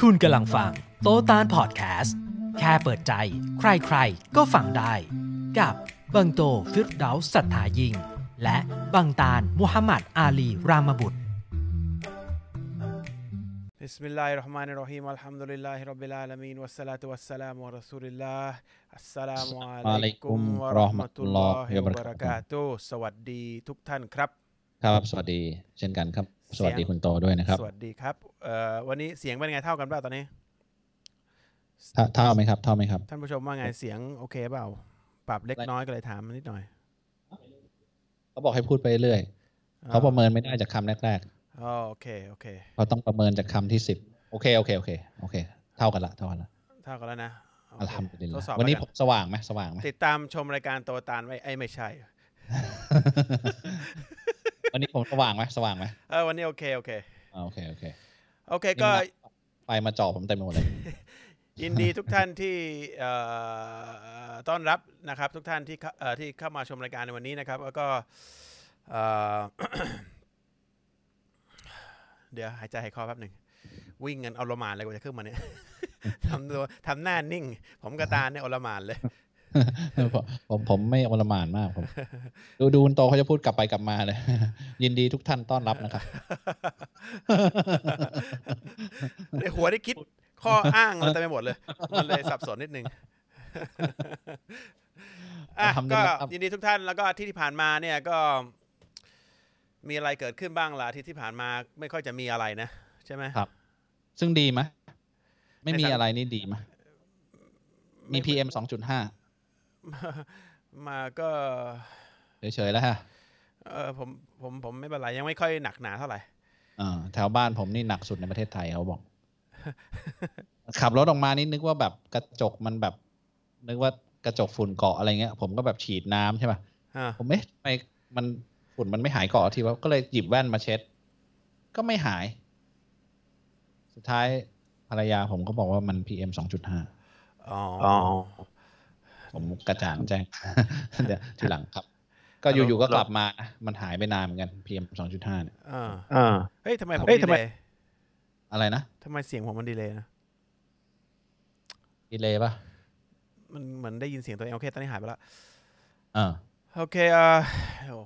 คุณกำลังฟังโตตานพอดแคสต์ แค่เปิดใจ ใครๆ ก็ฟังได้ กับบังโตฟิรดาสัทธายิง และบังตานมุฮัมมัดอาลีรามบุตร بسم الله الرحمن الرحيم الحمد لله رب العالمين والصلاة والسلام على رسول الله السلام عليكم ورحمة الله وبركاته สวัสดีทุกท่านครับ ครับสวัสดีเช่นกันครับ สวัสดีคุณโตด้วยนะครับ สวัสดีครับเอ่อวันนี้เสียงเป็นไงเท่ากันเปล่าตอนนี้เท่าเท่าไหมครับเท่าไหมครับ ท่านผู้ชมว่าไงเสียงโอเคเปล่า ปรับเล็กน้อยก็เลยถามนิดหน่อยเขาบอกให้พูดไปเรื่อยเขาประเมินไม่ได้จากคำแรกอ๋อโอเคโอเคๆเขาต้องประเมินจากคำที่สิบโอเคโอเคโอเคโอเค เท่ากันละเท่ากันละเท่ากันแล้วนะโออัลเคฮัมดุลิลทละดสอบวันนี้แล้ผมกัสว่างไหมสว่างไหมติดตามชมรายการโตตานไว้ไอ้ยไม่ใช่ วันนี้ผมสว่างไหมสว่างไหมเออวันนี้โอเคโอเคอ่าโอเคโอเคโอเคก็ไฟมาจ่อผมเต็มไปหมดเลยยินดีทุกท่านที่เอ่อต้อนรับนะครับ ทุกท่านที่เข้าเอ่อที่เข้ามาชมรายการในวันนี้นะครับ แล้วก็เอ่อเดี๋ยวหายใจหายคอแป๊บหนึ่งวิ่งกันเอาละหมานเลยกว่าจะขึ้นมาเนี่ยทำตัวทำหน้านิ่ง ผมกระตาเนี่ยเอาละหมานเลย ผมผมผมไม่อลหมานมากผมดูดูคุณโตเขาจะพูดกลับไปกลับมาเลย ยินดีทุกท่านต้อนรับนะครับในหัวได้คิดข้ออ้างอะไรเต็มไปหมดเลย มันเลยสับสนนิดนึงอะทำได้ก็แล้วครับยินดีทุกท่านแล้วก็อาที่ที่ผ่านมาเนี่ยก็ มีอะไรเกิดขึ้นบ้างล่ะอาที่ที่ผ่านมาไม่ค่อยจะมีอะไรนะใช่ไหมครับ ซึ่งดีไหมไม่มีในสังอะไรนี่ดีไหมมี PM สองจุดห้า มาก็เฉยๆแล้วฮะเออผมผมผมไม่เป็นไรยังไม่ค่อยหนักหนาเท่าไหร่อ่าแถวบ้านผมนี่หนักสุดในประเทศไทยเขาบอก ขับรถออกมานี่นึกว่าแบบกระจกมันแบบ นึกว่ากระจกฝุ่นเกาะอะไรเงี้ย ผมก็แบบฉีดน้ำใช่ป่ะอ่าผมเอ๊ะทำไมมันฝุ่นมันไม่หายเกาะทีว่าก็เลยหยิบแว่นมาเช็ด ก็ไม่หาย สุดท้ายภรรยาผมก็บอกว่ามัน PM สองจุดห้าอ๋อ ผมกระจ่างแจ้งเดี๋ยวทีหลังครับ ก็แล้วอยู่ๆก็กลับมานะมันหายไปนานเหมือนกัน PM สองจุดห้าเนี่ยอ่าอ่าเฮ้ยทำไมผมเฮ้ยดีทำไมเลยอะไรนะทำไมเสียงผมมันดีเลยนะดีเลยป่ะมันเหมือนได้ยินเสียงตัวเองโอเคตอนนี้หายไปแล้วอ่าโอเคเอ่อโอ้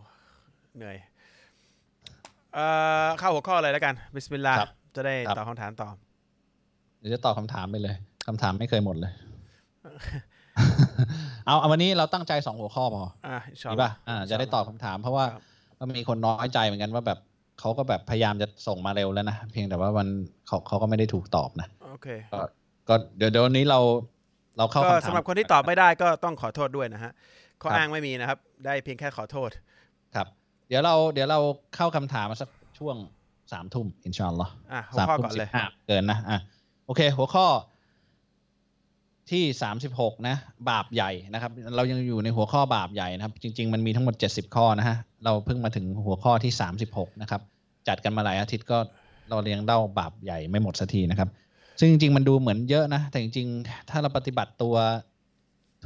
เหนื่อยเอ่อเข้าหัวข้อเลยแล้วกันبسم اللهครับจะได้ครับตอบคำถามต่อเดี๋ยวจะตอบคำถามไปเลยคำถามไม่เคยหมดเลย เอาเอาวันนี้เราตั้งใจสองหัวข้อพออะอินชาดีอัลลอป่ะฮ์อ่าจะได้ตอบคำถาม เพราะว่าครับก็มีคนน้อยใจเหมือนกันว่าแบบเขาก็แบบพยายามจะส่งมาเร็วแล้วนะเพียงแต่ว่ามันเขาเขาก็ไม่ได้ถูกตอบนะโอเคก็ก็เดี๋ยวเดี๋ยววันนี้เราเราเข้าก็คำถามสำหรับคนที่ตอบไม่ได้ก็ต้องขอโทษด้วยนะฮะข้อครับอ้างไม่มีนะครับ ได้เพียงแค่ขอโทษ ครับ เดี๋ยวเราเดี๋ยวเราเข้าคำถามมาสักช่วงสามทุ่มอินชาอัลลอฮ์อะหัวสามข้อทุ่มก่อนสิเลยบห้าเกินนะอะโอเค หัวข้อ ที่สามสิบหกนะ บาปใหญ่นะครับ เรายังอยู่ในหัวข้อบาปใหญ่นะครับ จริง ๆ มันมีทั้งหมดเจ็ดสิบข้อนะฮะ เราเพิ่งมาถึงหัวข้อที่สามสิบหกนะครับ จัดกันมาหลายอาทิตย์ก็เราเรียงเล่าบาปใหญ่ไม่หมดสักทีนะครับ ซึ่งจริง ๆ มันดูเหมือนเยอะนะ แต่จริง ๆ ถ้าเราปฏิบัติตัว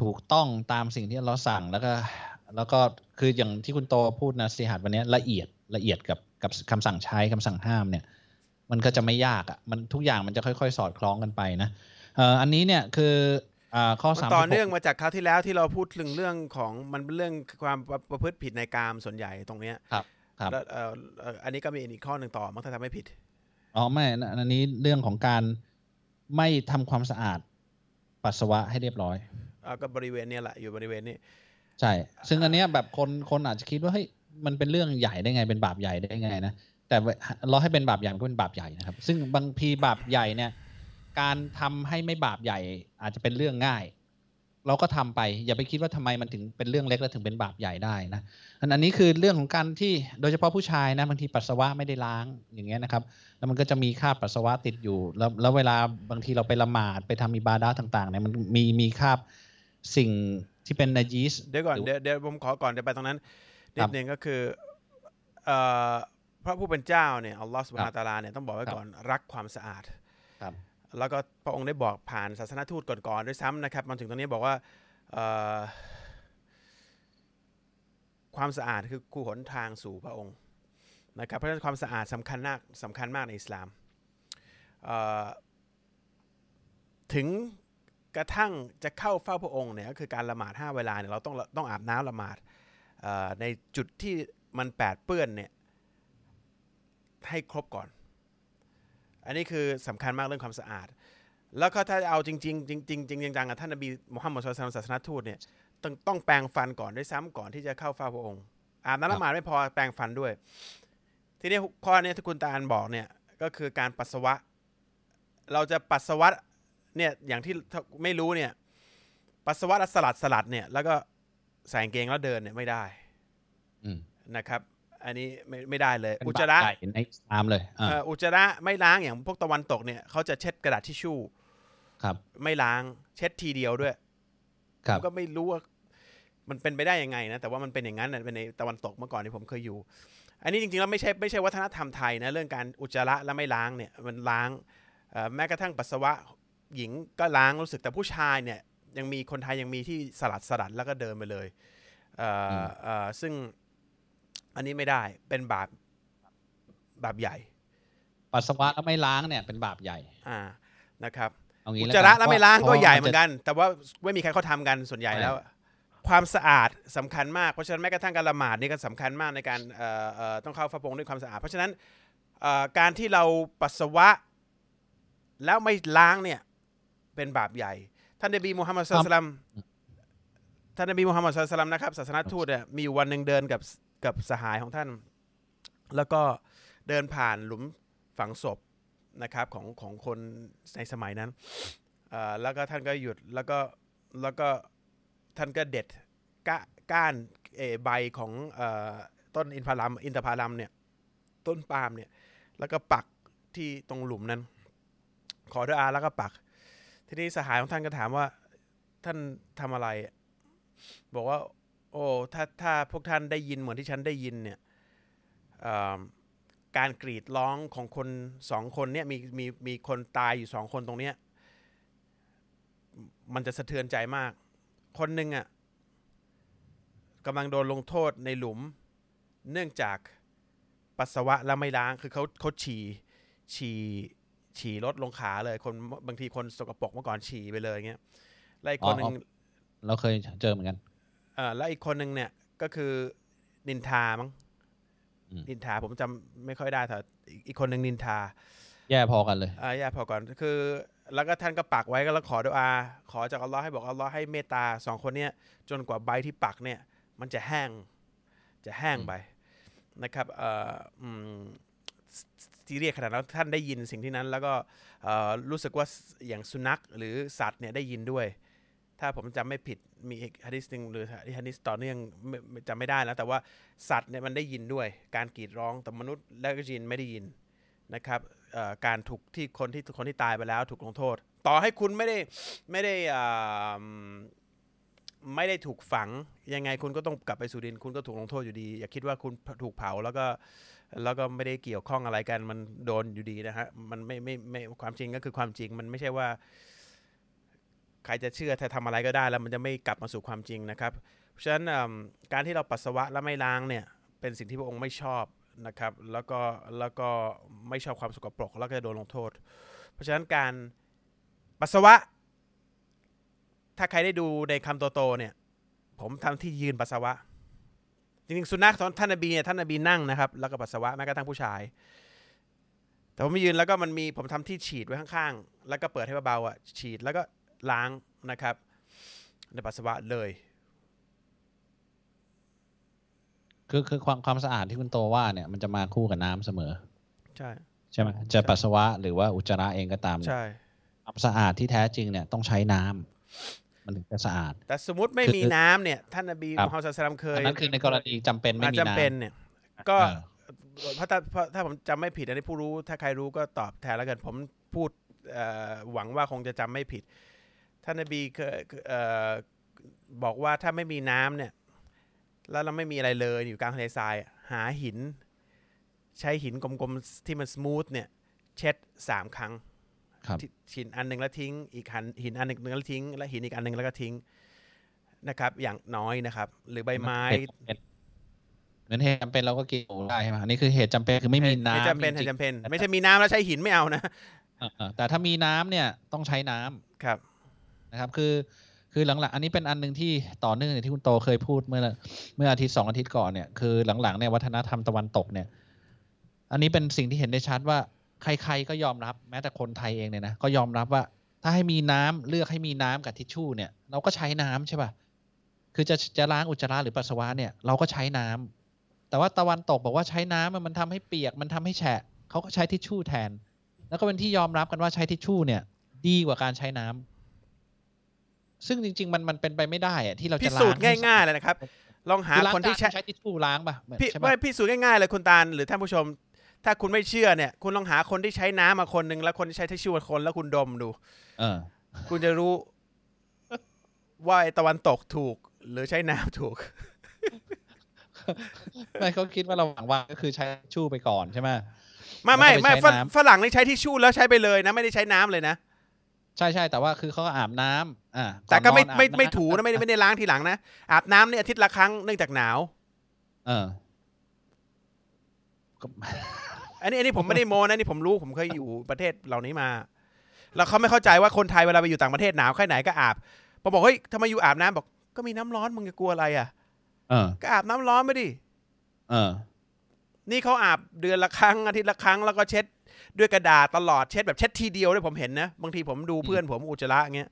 ถูกต้องตามสิ่งที่เราสั่งแล้วก็แล้วก็คืออย่างที่คุณโตพูดนะสิหัสวันนี้ละเอียดละเอียดกับกับคำสั่งใช้คำสั่งห้ามเนี่ย มันก็จะไม่ยากอะ่ะมันทุกอย่างมันจะค่อย ๆ สอดคล้องกันไปนะ เอ่ออันนี้เนี่ยคืออ่าข้อมันสามต่อเนื่องมาจากคราวที่แล้วที่เราพูดถึงเรื่องของมันเป็นเรื่องความประพฤติผิดในกามส่วนใหญ่ตรงเนี้ยครับครับแล้วเอ่อเอ่ออันนี้ก็มีอีกข้อหนึ่งต่อมั้งถ้าทำไม่ผิดอ๋อไม่นะอันนี้เรื่องของการไม่ทำความสะอาดปัสสาวะให้เรียบร้อยเอ่อก็บริเวณเนี้ยแหละอยู่บริเวณนี้ใช่ ซึ่งอันเนี้ยแบบคนคนอาจจะคิดว่าเฮ้ยมันเป็นเรื่องใหญ่ได้ไงเป็นบาปใหญ่ได้ไงนะแต่เราให้เป็นบาปใหญ่มันก็เป็นบาปใหญ่นะครับ ซึ่งบางทีบาปใหญ่เนี่ย การทำให้ไม่บาปใหญ่ อาจจะเป็นเรื่องง่าย เราก็ทำไป อย่าไปคิดว่าทำไมมันถึงเป็นเรื่องเล็กแล้วถึงเป็นบาปใหญ่ได้นะอันอันนี้คือเรื่องของการที่โดยเฉพาะผู้ชายนะบางทีปัสสาวะไม่ได้ล้างอย่างเงี้ยนะครับ แล้วมันก็จะมีคราบปัสสาวะติดอยู่ แล้วแล้วเวลาบางทีเราไปละหมาดไปทำอิบาดะห์ต่างๆเนี่ยมันมีมีคราบสิ่งที่เป็นนาจีสเดี๋ยวก่อนหรือเดี๋ยวเดี๋ยวผมขอก่อนเดี๋ยวไปตรงนั้นนิครัดบนึงก็คือเอ่อพระผู้เป็นเจ้าเนี่ยอัลลอฮฺสุบฮานะฮูวะตะอาลาเนี่ยต้องบอกไว้ครับก่อนรักความสะอาดครับ แล้วก็พระองค์ได้บอกผ่านศาสนทูตก่อนๆด้วยซ้ำนะครับมาถึงตรงนี้บอกว่าความสะอาดคือคู่หนทางสู่พระองค์นะครับเพราะฉะนั้นความสะอาดสำคัญมากสำคัญมากในอิสลาม ถึงกระทั่งจะเข้าเฝ้าพระองค์เนี่ยก็คือการละหมาดห้าเวลาเนี่ยเราต้องต้องอาบน้ำละหมาดในจุดที่มันแปดเปื้อนเนี่ยให้ครบก่อน อันนี้คือสำคัญมากเรื่องความสะอาด แล้วก็ถ้าเอาจริงๆจริงๆจริงๆจังๆอะท่านนบีมุฮัมมัดสุลตัลศาสนทูตเนี่ยต้องต้องแปรงฟันก่อนด้วยซ้ำก่อนที่จะเข้าเฝ้าพระองค์ อาบน้ำละหมาดไม่พอแปรงฟันด้วย ทีนี้ข้อเนี้ที่คุณตาอันบอกเนี่ยก็คือการปัสสาวะ เราจะปัสสาวะเนี่ยอย่างที่ไม่รู้เนี่ยปัสสาวะแล้วสลัดสลัดเนี่ยแล้วก็ใส่กางเกงแล้วเดินเนี่ยไม่ได้อืมนะครับ อันนี้ไม่ไม่ได้เลยเป็นอุจบาจาประใหญ่ในอิสลามเลยอ่าเอ่ออุจจาระไม่ล้างอย่างพวกตะวันตกเนี่ยเขาจะเช็ดกระดาษทิชชู่ ครับ ไม่ล้างเช็ดทีเดียวด้วย ครับผมก็ไม่รู้ว่ามันเป็นไปได้ยังไงนะแต่ว่ามันเป็นอย่างนั้นนะเป็นในตะวันตกเมื่อก่อนที่ผมเคยอยู่ อันนี้จริงๆแล้วไม่ใช่ไม่ใช่วัฒนธรรมไทยนะเรื่องการอุจจาระแล้วไม่ล้างเนี่ยมันล้างเอ่อแม้กระทั่งปัสสาวะหญิงก็ล้างรู้สึกแต่ผู้ชายเนี่ยยังมีคนไทยยังมีที่สลัดสลัดแล้วก็เดินไปเลยเอ่ออเอ่อซึ่ง อันนี้ไม่ได้เป็นบาปบาปใหญ่ ปัสสาวะแล้วไม่ล้างเนี่ยเป็นบาปใหญ่ อ่านะครับเอางี้อุจแล้วจากัระนแล้วไม่ล้างพก็ระใหญ่ว่เหมือนกัน แต่ว่าไม่มีใครเขาทำกันส่วนใหญ่แล้ว ความสะอาดสำคัญมากเพราะฉะนั้นแม้กระทั่งการละหมาดนี่ก็สำคัญมากในการเอ่อเอ่อต้องเข้าฟาพงด้วยความสะอาด เพราะฉะนั้นเอ่อการที่เราปัสสาวะแล้วไม่ล้างเนี่ยเป็นบาปใหญ่ ท่านนบีมูฮัมมัดสุลตัลลัมท่านนบีมูฮัมมัดสุลตัลลัมนะครับศาสนทูตเนี่ยมีอยู่วันหนึ่งเดินกับ กับสหายของท่าน แล้วก็เดินผ่านหลุมฝังศพนะครับของของคนในสมัยนั้นเอ่อแล้วก็ท่านก็หยุดแล้วก็แล้วก็ท่านก็เด็ดก้าก้านใบของเออต้นอินทผลัมอินทผลัมเนี่ยต้นปาล์มเนี่ยแล้วก็ปักที่ตรงหลุมนั้น ขอด้วยอาแล้วก็ปัก ทีนี้สหายของท่านก็ถามว่าท่านทำอะไร บอกว่า โอ้ถ้าถ้าพวกท่านได้ยินเหมือนที่ฉันได้ยินเนี่ยการกรีดร้องของคนสองคนเนี่ยมีมีมีคนตายอยู่สองคนตรงเนี้ยมันจะสะเทือนใจมาก คนหนึ่งอะกำลังโดนลงโทษในหลุม เนื่องจากปัสสาวะแล้วไม่ล้างคือเขาเขาฉี่ฉี่ฉี่ลดลงขาเลยคนบางทีคนสกปรกเมื่อก่อนฉี่ไปเลยเงี้ยแล้วอีกคนหนึ่งเราเคยเจอเหมือนกัน ออแล้วอีกคนหนึ่งเนี่ยก็คือนินทามั้งอืมนินทาผมจำไม่ค่อยได้แต่อีกอีกคนหนึ่งนินทา แย่พอกันเลยอ่าอย่าพอก่อนคือ แล้วก็ท่านก็ปักไว้ก็แล้วขอดุอา ขอจากอัลลอฮ์ให้บอกอัลลอฮ์ให้เมตตาสองคนเนี้ยจนกว่าใบที่ปักเนี่ย มันจะแห้ง จะแห้งไปนะครับเอ่ออืมซีเรียสขนาดนั้นท่านได้ยินสิ่งที่นั้น แล้วก็เอ่อรู้สึกว่าอย่างสุนัขหรือสัตว์เนี่ยได้ยินด้วย ถ้าผมจำไม่ผิด มีฮะดิษหนึ่งหรือฮะดิษต่อเนื่องจำไม่ได้แล้ว แต่ว่าสัตว์เนี่ยมันได้ยินด้วย การกรีดร้องแต่มนุษย์และก็ยินไม่ได้ยินนะครับการถูกที่คนที่คนที่ตายไปแล้วถูกลงโทษ ต่อให้คุณไม่ได้ไม่ได้อ่าไม่ได้ถูกฝังยังไงคุณก็ต้องกลับไปสู่ดิน คุณก็ถูกลงโทษอยู่ดี อย่าคิดว่าคุณถูกเผาแล้วก็แล้วก็ไม่ได้เกี่ยวข้องอะไรกันมันโดนอยู่ดีนะฮะมันไม่ไม่ไม่ความจริงก็คือความจริงมันไม่ใช่ว่า ใครจะเชื่อถ้าทำอะไรก็ได้แล้วมันจะไม่กลับมาสู่ความจริงนะครับ เพราะฉะนั้นการที่เราปัสสาวะแล้วไม่ล้างเนี่ยเป็นสิ่งที่พระองค์ไม่ชอบนะครับ แล้วก็แล้วก็ไม่ชอบความสกปรกแล้วก็จะโดนลงโทษ เพราะฉะนั้นการปัสสาวะ ถ้าใครได้ดูในคำโตๆเนี่ยผมทำที่ยืนปัสสาวะจริงๆสุนัขตอนท่านนบีเนี่ยท่านนบีนั่งนะครับแล้วก็ปัสสาวะแม้กระทั่งผู้ชาย แต่ผมไม่ยืนแล้วก็มันมีผมทำที่ฉีดไว้ข้างๆ แล้วก็เปิดให้เบาๆอะฉีดแล้วก็ ล้างนะครับ ในปัสสาวะเลยคือคือความความสะอาดที่คุณโตว่าเนี่ยมันจะมาคู่กับน้ำเสมอ ใช่ใช่ไหมจะปัสสาวะหรือว่าอุจจาระเองก็ตามเนี่ยใช่ความสะอาดที่แท้จริงเนี่ยต้องใช้น้ำมันถึงจะสะอาด แต่สมมติไม่คือมีน้ำเนี่ยท่านนบีครับมุฮัมมัดศ็อลลัลลอฮุอะลัยฮิวะซัลลัมเคยอันนั้นคือในกรณีจำเป็นไม่อาจมีจำเป็นน้ำเนี่ย ก็เออเพราะถ้าเพราะถ้าผมจำไม่ผิดอันนี้ผู้รู้ถ้าใครรู้ก็ตอบแทนแล้วกันผมพูดเอ่อหวังว่าคงจะจำไม่ผิด ท่านนบีเคยเอ่อบอกว่าถ้าไม่มีน้ำเนี่ยแล้วเราไม่มีอะไรเลยอยู่กลางทะเลทรายอะหาหิน ใช้หินกลมๆที่มันสมูทเนี่ย เช็ดสามครั้งครับที่หินอันหนึ่งแล้วทิ้ง อีกหันหินอันหนึ่งแล้วทิ้ง และหินอีกอันหนึ่งแล้วก็ทิ้งนะครับ อย่างน้อยนะครับ หรือใบไม้เหตุจำเป็นเหมือนเหตุจำเป็นเราก็กินหมูได้ใช่ไหมอันนี้คือเหตุจำเป็นคือไม่มีน้ำเหตุจำเป็นเหจริตุงๆจำเป็น ไม่ใช่มีน้ำแล้วใช้หินไม่เอานะเออเออแต่ถ้ามีน้ำเนี่ยต้องใช้น้ครับ นะครับคือคือหลังๆ อันนี้เป็นอันหนึ่งที่ต่อเนื่องอย่างที่คุณโตเคยพูดเมื่อเมื่ออาทิตย์สองอาทิตย์ก่อนเนี่ยคือหลังๆเนี่ยวัฒนธรรมตะวันตกเนี่ย อันนี้เป็นสิ่งที่เห็นได้ชัดว่าใครๆก็ยอมรับแม้แต่คนไทยเองเนี่ยนะก็ยอมรับว่าถ้าให้มีน้ำเลือกให้มีน้ำกับทิชชู่เนี่ย เราก็ใช้น้ำใช่ป่ะคือจะจะล้างอุจจาระหรือปัสสาวะเนี่ยเราก็ใช้น้ำแต่ว่าตะวันตกบอกว่าใช้น้ำมันทำให้เปียกมันทำให้แฉะเขาก็ใช้ทิชชู่แทน แล้วก็เป็นที่ยอมรับกันว่าใช้ทิชชู่เนี่ย ดีกว่าการใช้น้ำ ซึ่งจริง ๆ มันมันเป็นไปไม่ได้อะที่เราพิจะล้างสูจน์ง่ายๆเลยนะครับ ลองหาคือล้างคนที่จาใช้ใช้ทิชชู่ล้างป่ะเหมือนพี่ใช่ไม่ป่ะพิสูจน์ง่ายๆเลยคุณตาลหรือท่านผู้ชม ถ้าคุณไม่เชื่อเนี่ย คุณลองหาคนที่ใช้น้ำมาคนหนึ่งแล้วคนที่ใช้ทิชชู่คนแล้วคุณดมดู เออ คุณจะรู้ว่าไอ้ตะวันตกถูก หรือใช้น้ำถูกไม่เขาคิดว่าระหว่างวันก็คือใช้ทิชชู่ไปก่อนใช่ไหมไม่ไม่แล้วก็ไปไม่ใช้ฝน้ำฝรั่งนี่ใช้ทิชชู่แล้วใช้ไปเลยนะไม่ได้ใช้น้ำเลยนะ ใช่ใช่แต่ว่าคือเขาก็อาบน้ำอ่าแต่ก็ไม่อนนอนไม่อาบน้ำไม่ถูนะไม่ได้ไม่ได้ล้างทีหลังนะอาบน้ำเนี่ยอาทิตย์ละครั้งเนื่องจากหนาว เออก็อันนี้อันนี้ผมไม่ได้โมนะนี่ผมรู้ผมเคยอยู่ประเทศเหล่านี้มา แล้วเขาไม่เข้าใจว่าคนไทยเวลาไปอยู่ต่างประเทศหนาวแค่ไหนก็อาบพอบอกเฮ้ยทำไมอยู่อาบน้ำบอก ก็มีน้ำร้อนมึงจะกลัวอะไรอะเออก็อาบน้ำร้อนไปดิเออนี่เขาอาบเดือนละครั้งอาทิตย์ละครั้งแล้วก็เช็ด ด้วยกระดาษตลอดเช็ดแบบเช็ดทีเดียวด้วยผมเห็นนะบางทีผมดูเพื่อนผมอุจจาระเงี้ย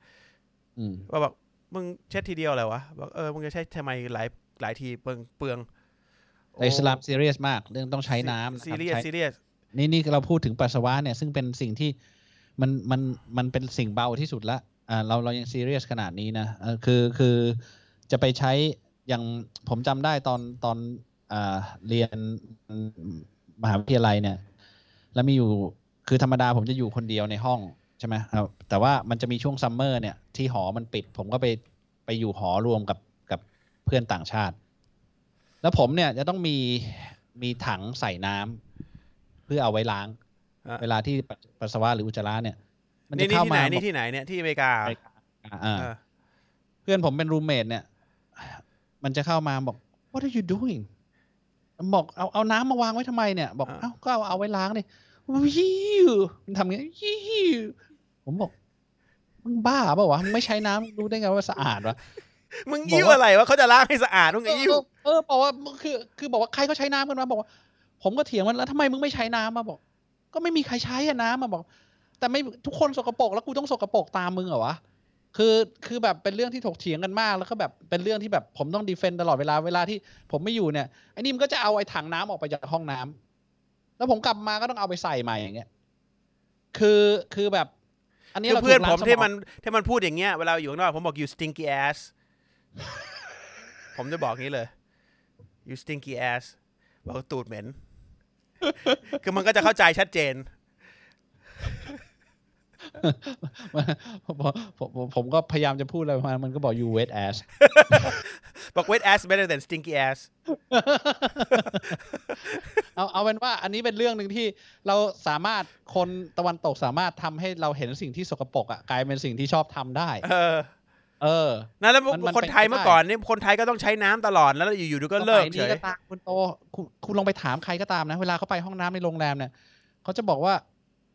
อืมว่าบอกมึงเช็ดทีเดียวเลยวะบอกเออมึงจะใช้ทำไมหลายหลายทีเปลืองเปลืองในอิสลามซีเรียสมาก เรื่องต้องใช้น้ำนะซีครับเรียสใช้ซีเรียสนี่นี่เราพูดถึงปัสสาวะเนี่ยซึ่งเป็นสิ่งที่มันมันมันเป็นสิ่งเบาที่สุดละอ่าเราเรายังซีเรียสขนาดนี้นะเออคือคือจะไปใช้อย่างผมจำได้ตอนตอนอ่าเรียนมหาวิทยาลัยเนี่ย แล้วมีอยู่คือธรรมดาผมจะอยู่คนเดียวในห้องใช่ไหมเอาแต่ว่ามันจะมีช่วงซัมเมอร์เนี่ยที่หอมันปิด ผมก็ไปไปอยู่หอรวมกับกับเพื่อนต่างชาติ แล้วผมเนี่ยจะต้องมีมีถังใส่น้ำเพื่อเอาไว้ล้างอะเวลาที่ปัสปัสสาวะหรืออุจจาระเนี่ย มันนี่จะนี่เข้าที่ไหมานนี่ที่ไหนเนี่ยที่อเมริกาบอกอ่าเออเพื่อนผมเป็นรูมเมทเนี่ย มันจะเข้ามาบอก what are you doing บอกเอาเอาน้ำมาวางไว้ทำไมเนี่ย บอกอ่าเอ้าก็เอาเอาไว้ล้างดิ ยิวมันทำอย่างนี้ยิวผมบอกมึงบ้าเปล่าวะมึงไม่ใช้น้ำรู้ได้ไงว่าสะอาดวะมึงบอกยิ้วว่าอะไรวะเขาจะล้างให้สะอาดมึงเอยิ้วอเออบอกว่าคือ คือบอกว่าใครก็ใช้น้ำกันมาบอกว่า ผมก็เถียงมันแล้วทำไมมึงไม่ใช้น้ำมาบอก ก็ไม่มีใครใช้อะน้ำมาบอก แต่ไม่ทุกคนสกปรกแล้วกูต้องสกปรกตามมึงเหรอวะคือคือแบบเป็นเรื่องที่ถกเถียงกันมากแล้วก็แบบเป็นเรื่องที่แบบผมต้องดีเฟนต์ตลอดเวลาเวลาที่ผมไม่อยู่เนี่ยไอ้นี่มันก็จะเอาไอ้ถังน้ำออกไปจากห้องน้ำ แล้วผมกลับมาก็ต้องเอาไปใส่ใหม่อย่างเงี้ยคือคือแบบ อันนี้คือเราเพื่อนถูกผล้างมสที่องมันที่มันพูดอย่างเงี้ยเวลาอยู่ข้างนอกผมบอก you stinky ass ผมจะบอกงี้เลย you stinky ass บอกตูดเหม็น คือมันก็จะเข้าใจชัดเจน ผมผมผมผมก็พยายามจะพูดอะไรประมาณนั้นมันก็บอก you wet ass บอก wet ass better than stinky ass เอาเอาเป็นว่าอันนี้เป็นเรื่องหนึ่งที่เราสามารถคนตะวันตกสามารถทำให้เราเห็นสิ่งที่สกปรกอะกลายเป็นสิ่งที่ชอบทำได้ เออ เออนั่นแล้วมันมันคนไทยเป็นไปได้เมื่อก่อนนี่คนไทยก็ต้องใช้น้ำตลอดแล้วอยู่ๆดูก็เลิกสมัยเฉนี้ยก็ตามคุณโตคุณคุณลองไปถามใครก็ตามนะ เวลาเขาไปห้องน้ำในโรงแรมเนี่ยเขาจะบอกว่า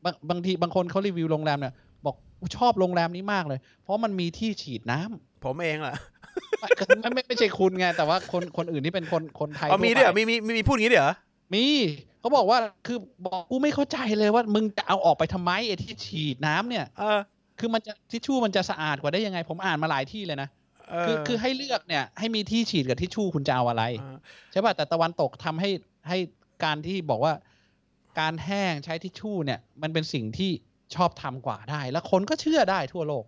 บางบางทีบางคนเขารีวิวโรงแรมเนี่ยบอกกูชอบโรงแรมนี้มากเลย เพราะมันมีที่ฉีดน้ำผมเองแหละไม่ไม่ไม่ไม่ใช่คุณไง แต่ว่าคนคนอื่นที่เป็นคนคนไทยอ๋อมีทั่ด้วยเหรอไปมีมีมีมีพูดอย่างนี้ด้วยเหรอมีเขาบอกว่าคือบอกกูไม่เข้าใจเลยว่ามึงจะเอาออกไปทำไมไอ้ที่ฉีดน้ำเนี่ยเออคือมันจะทิชชู่มันจะสะอาดกว่าได้ยังไง ผมอ่านมาหลายที่เลยนะเอคือคือให้เลือกเนี่ยให้มีที่ฉีดกับทิชชู่คุณจะเอาอะไรเออใช่ป่ะแต่ตะวันตกทำให้ให้การที่บอกว่า การแห้งใช้ทิชชู่เนี่ย มันเป็นสิ่งที่ชอบทำกว่าได้ แล้วคนก็เชื่อได้ทั่วโลก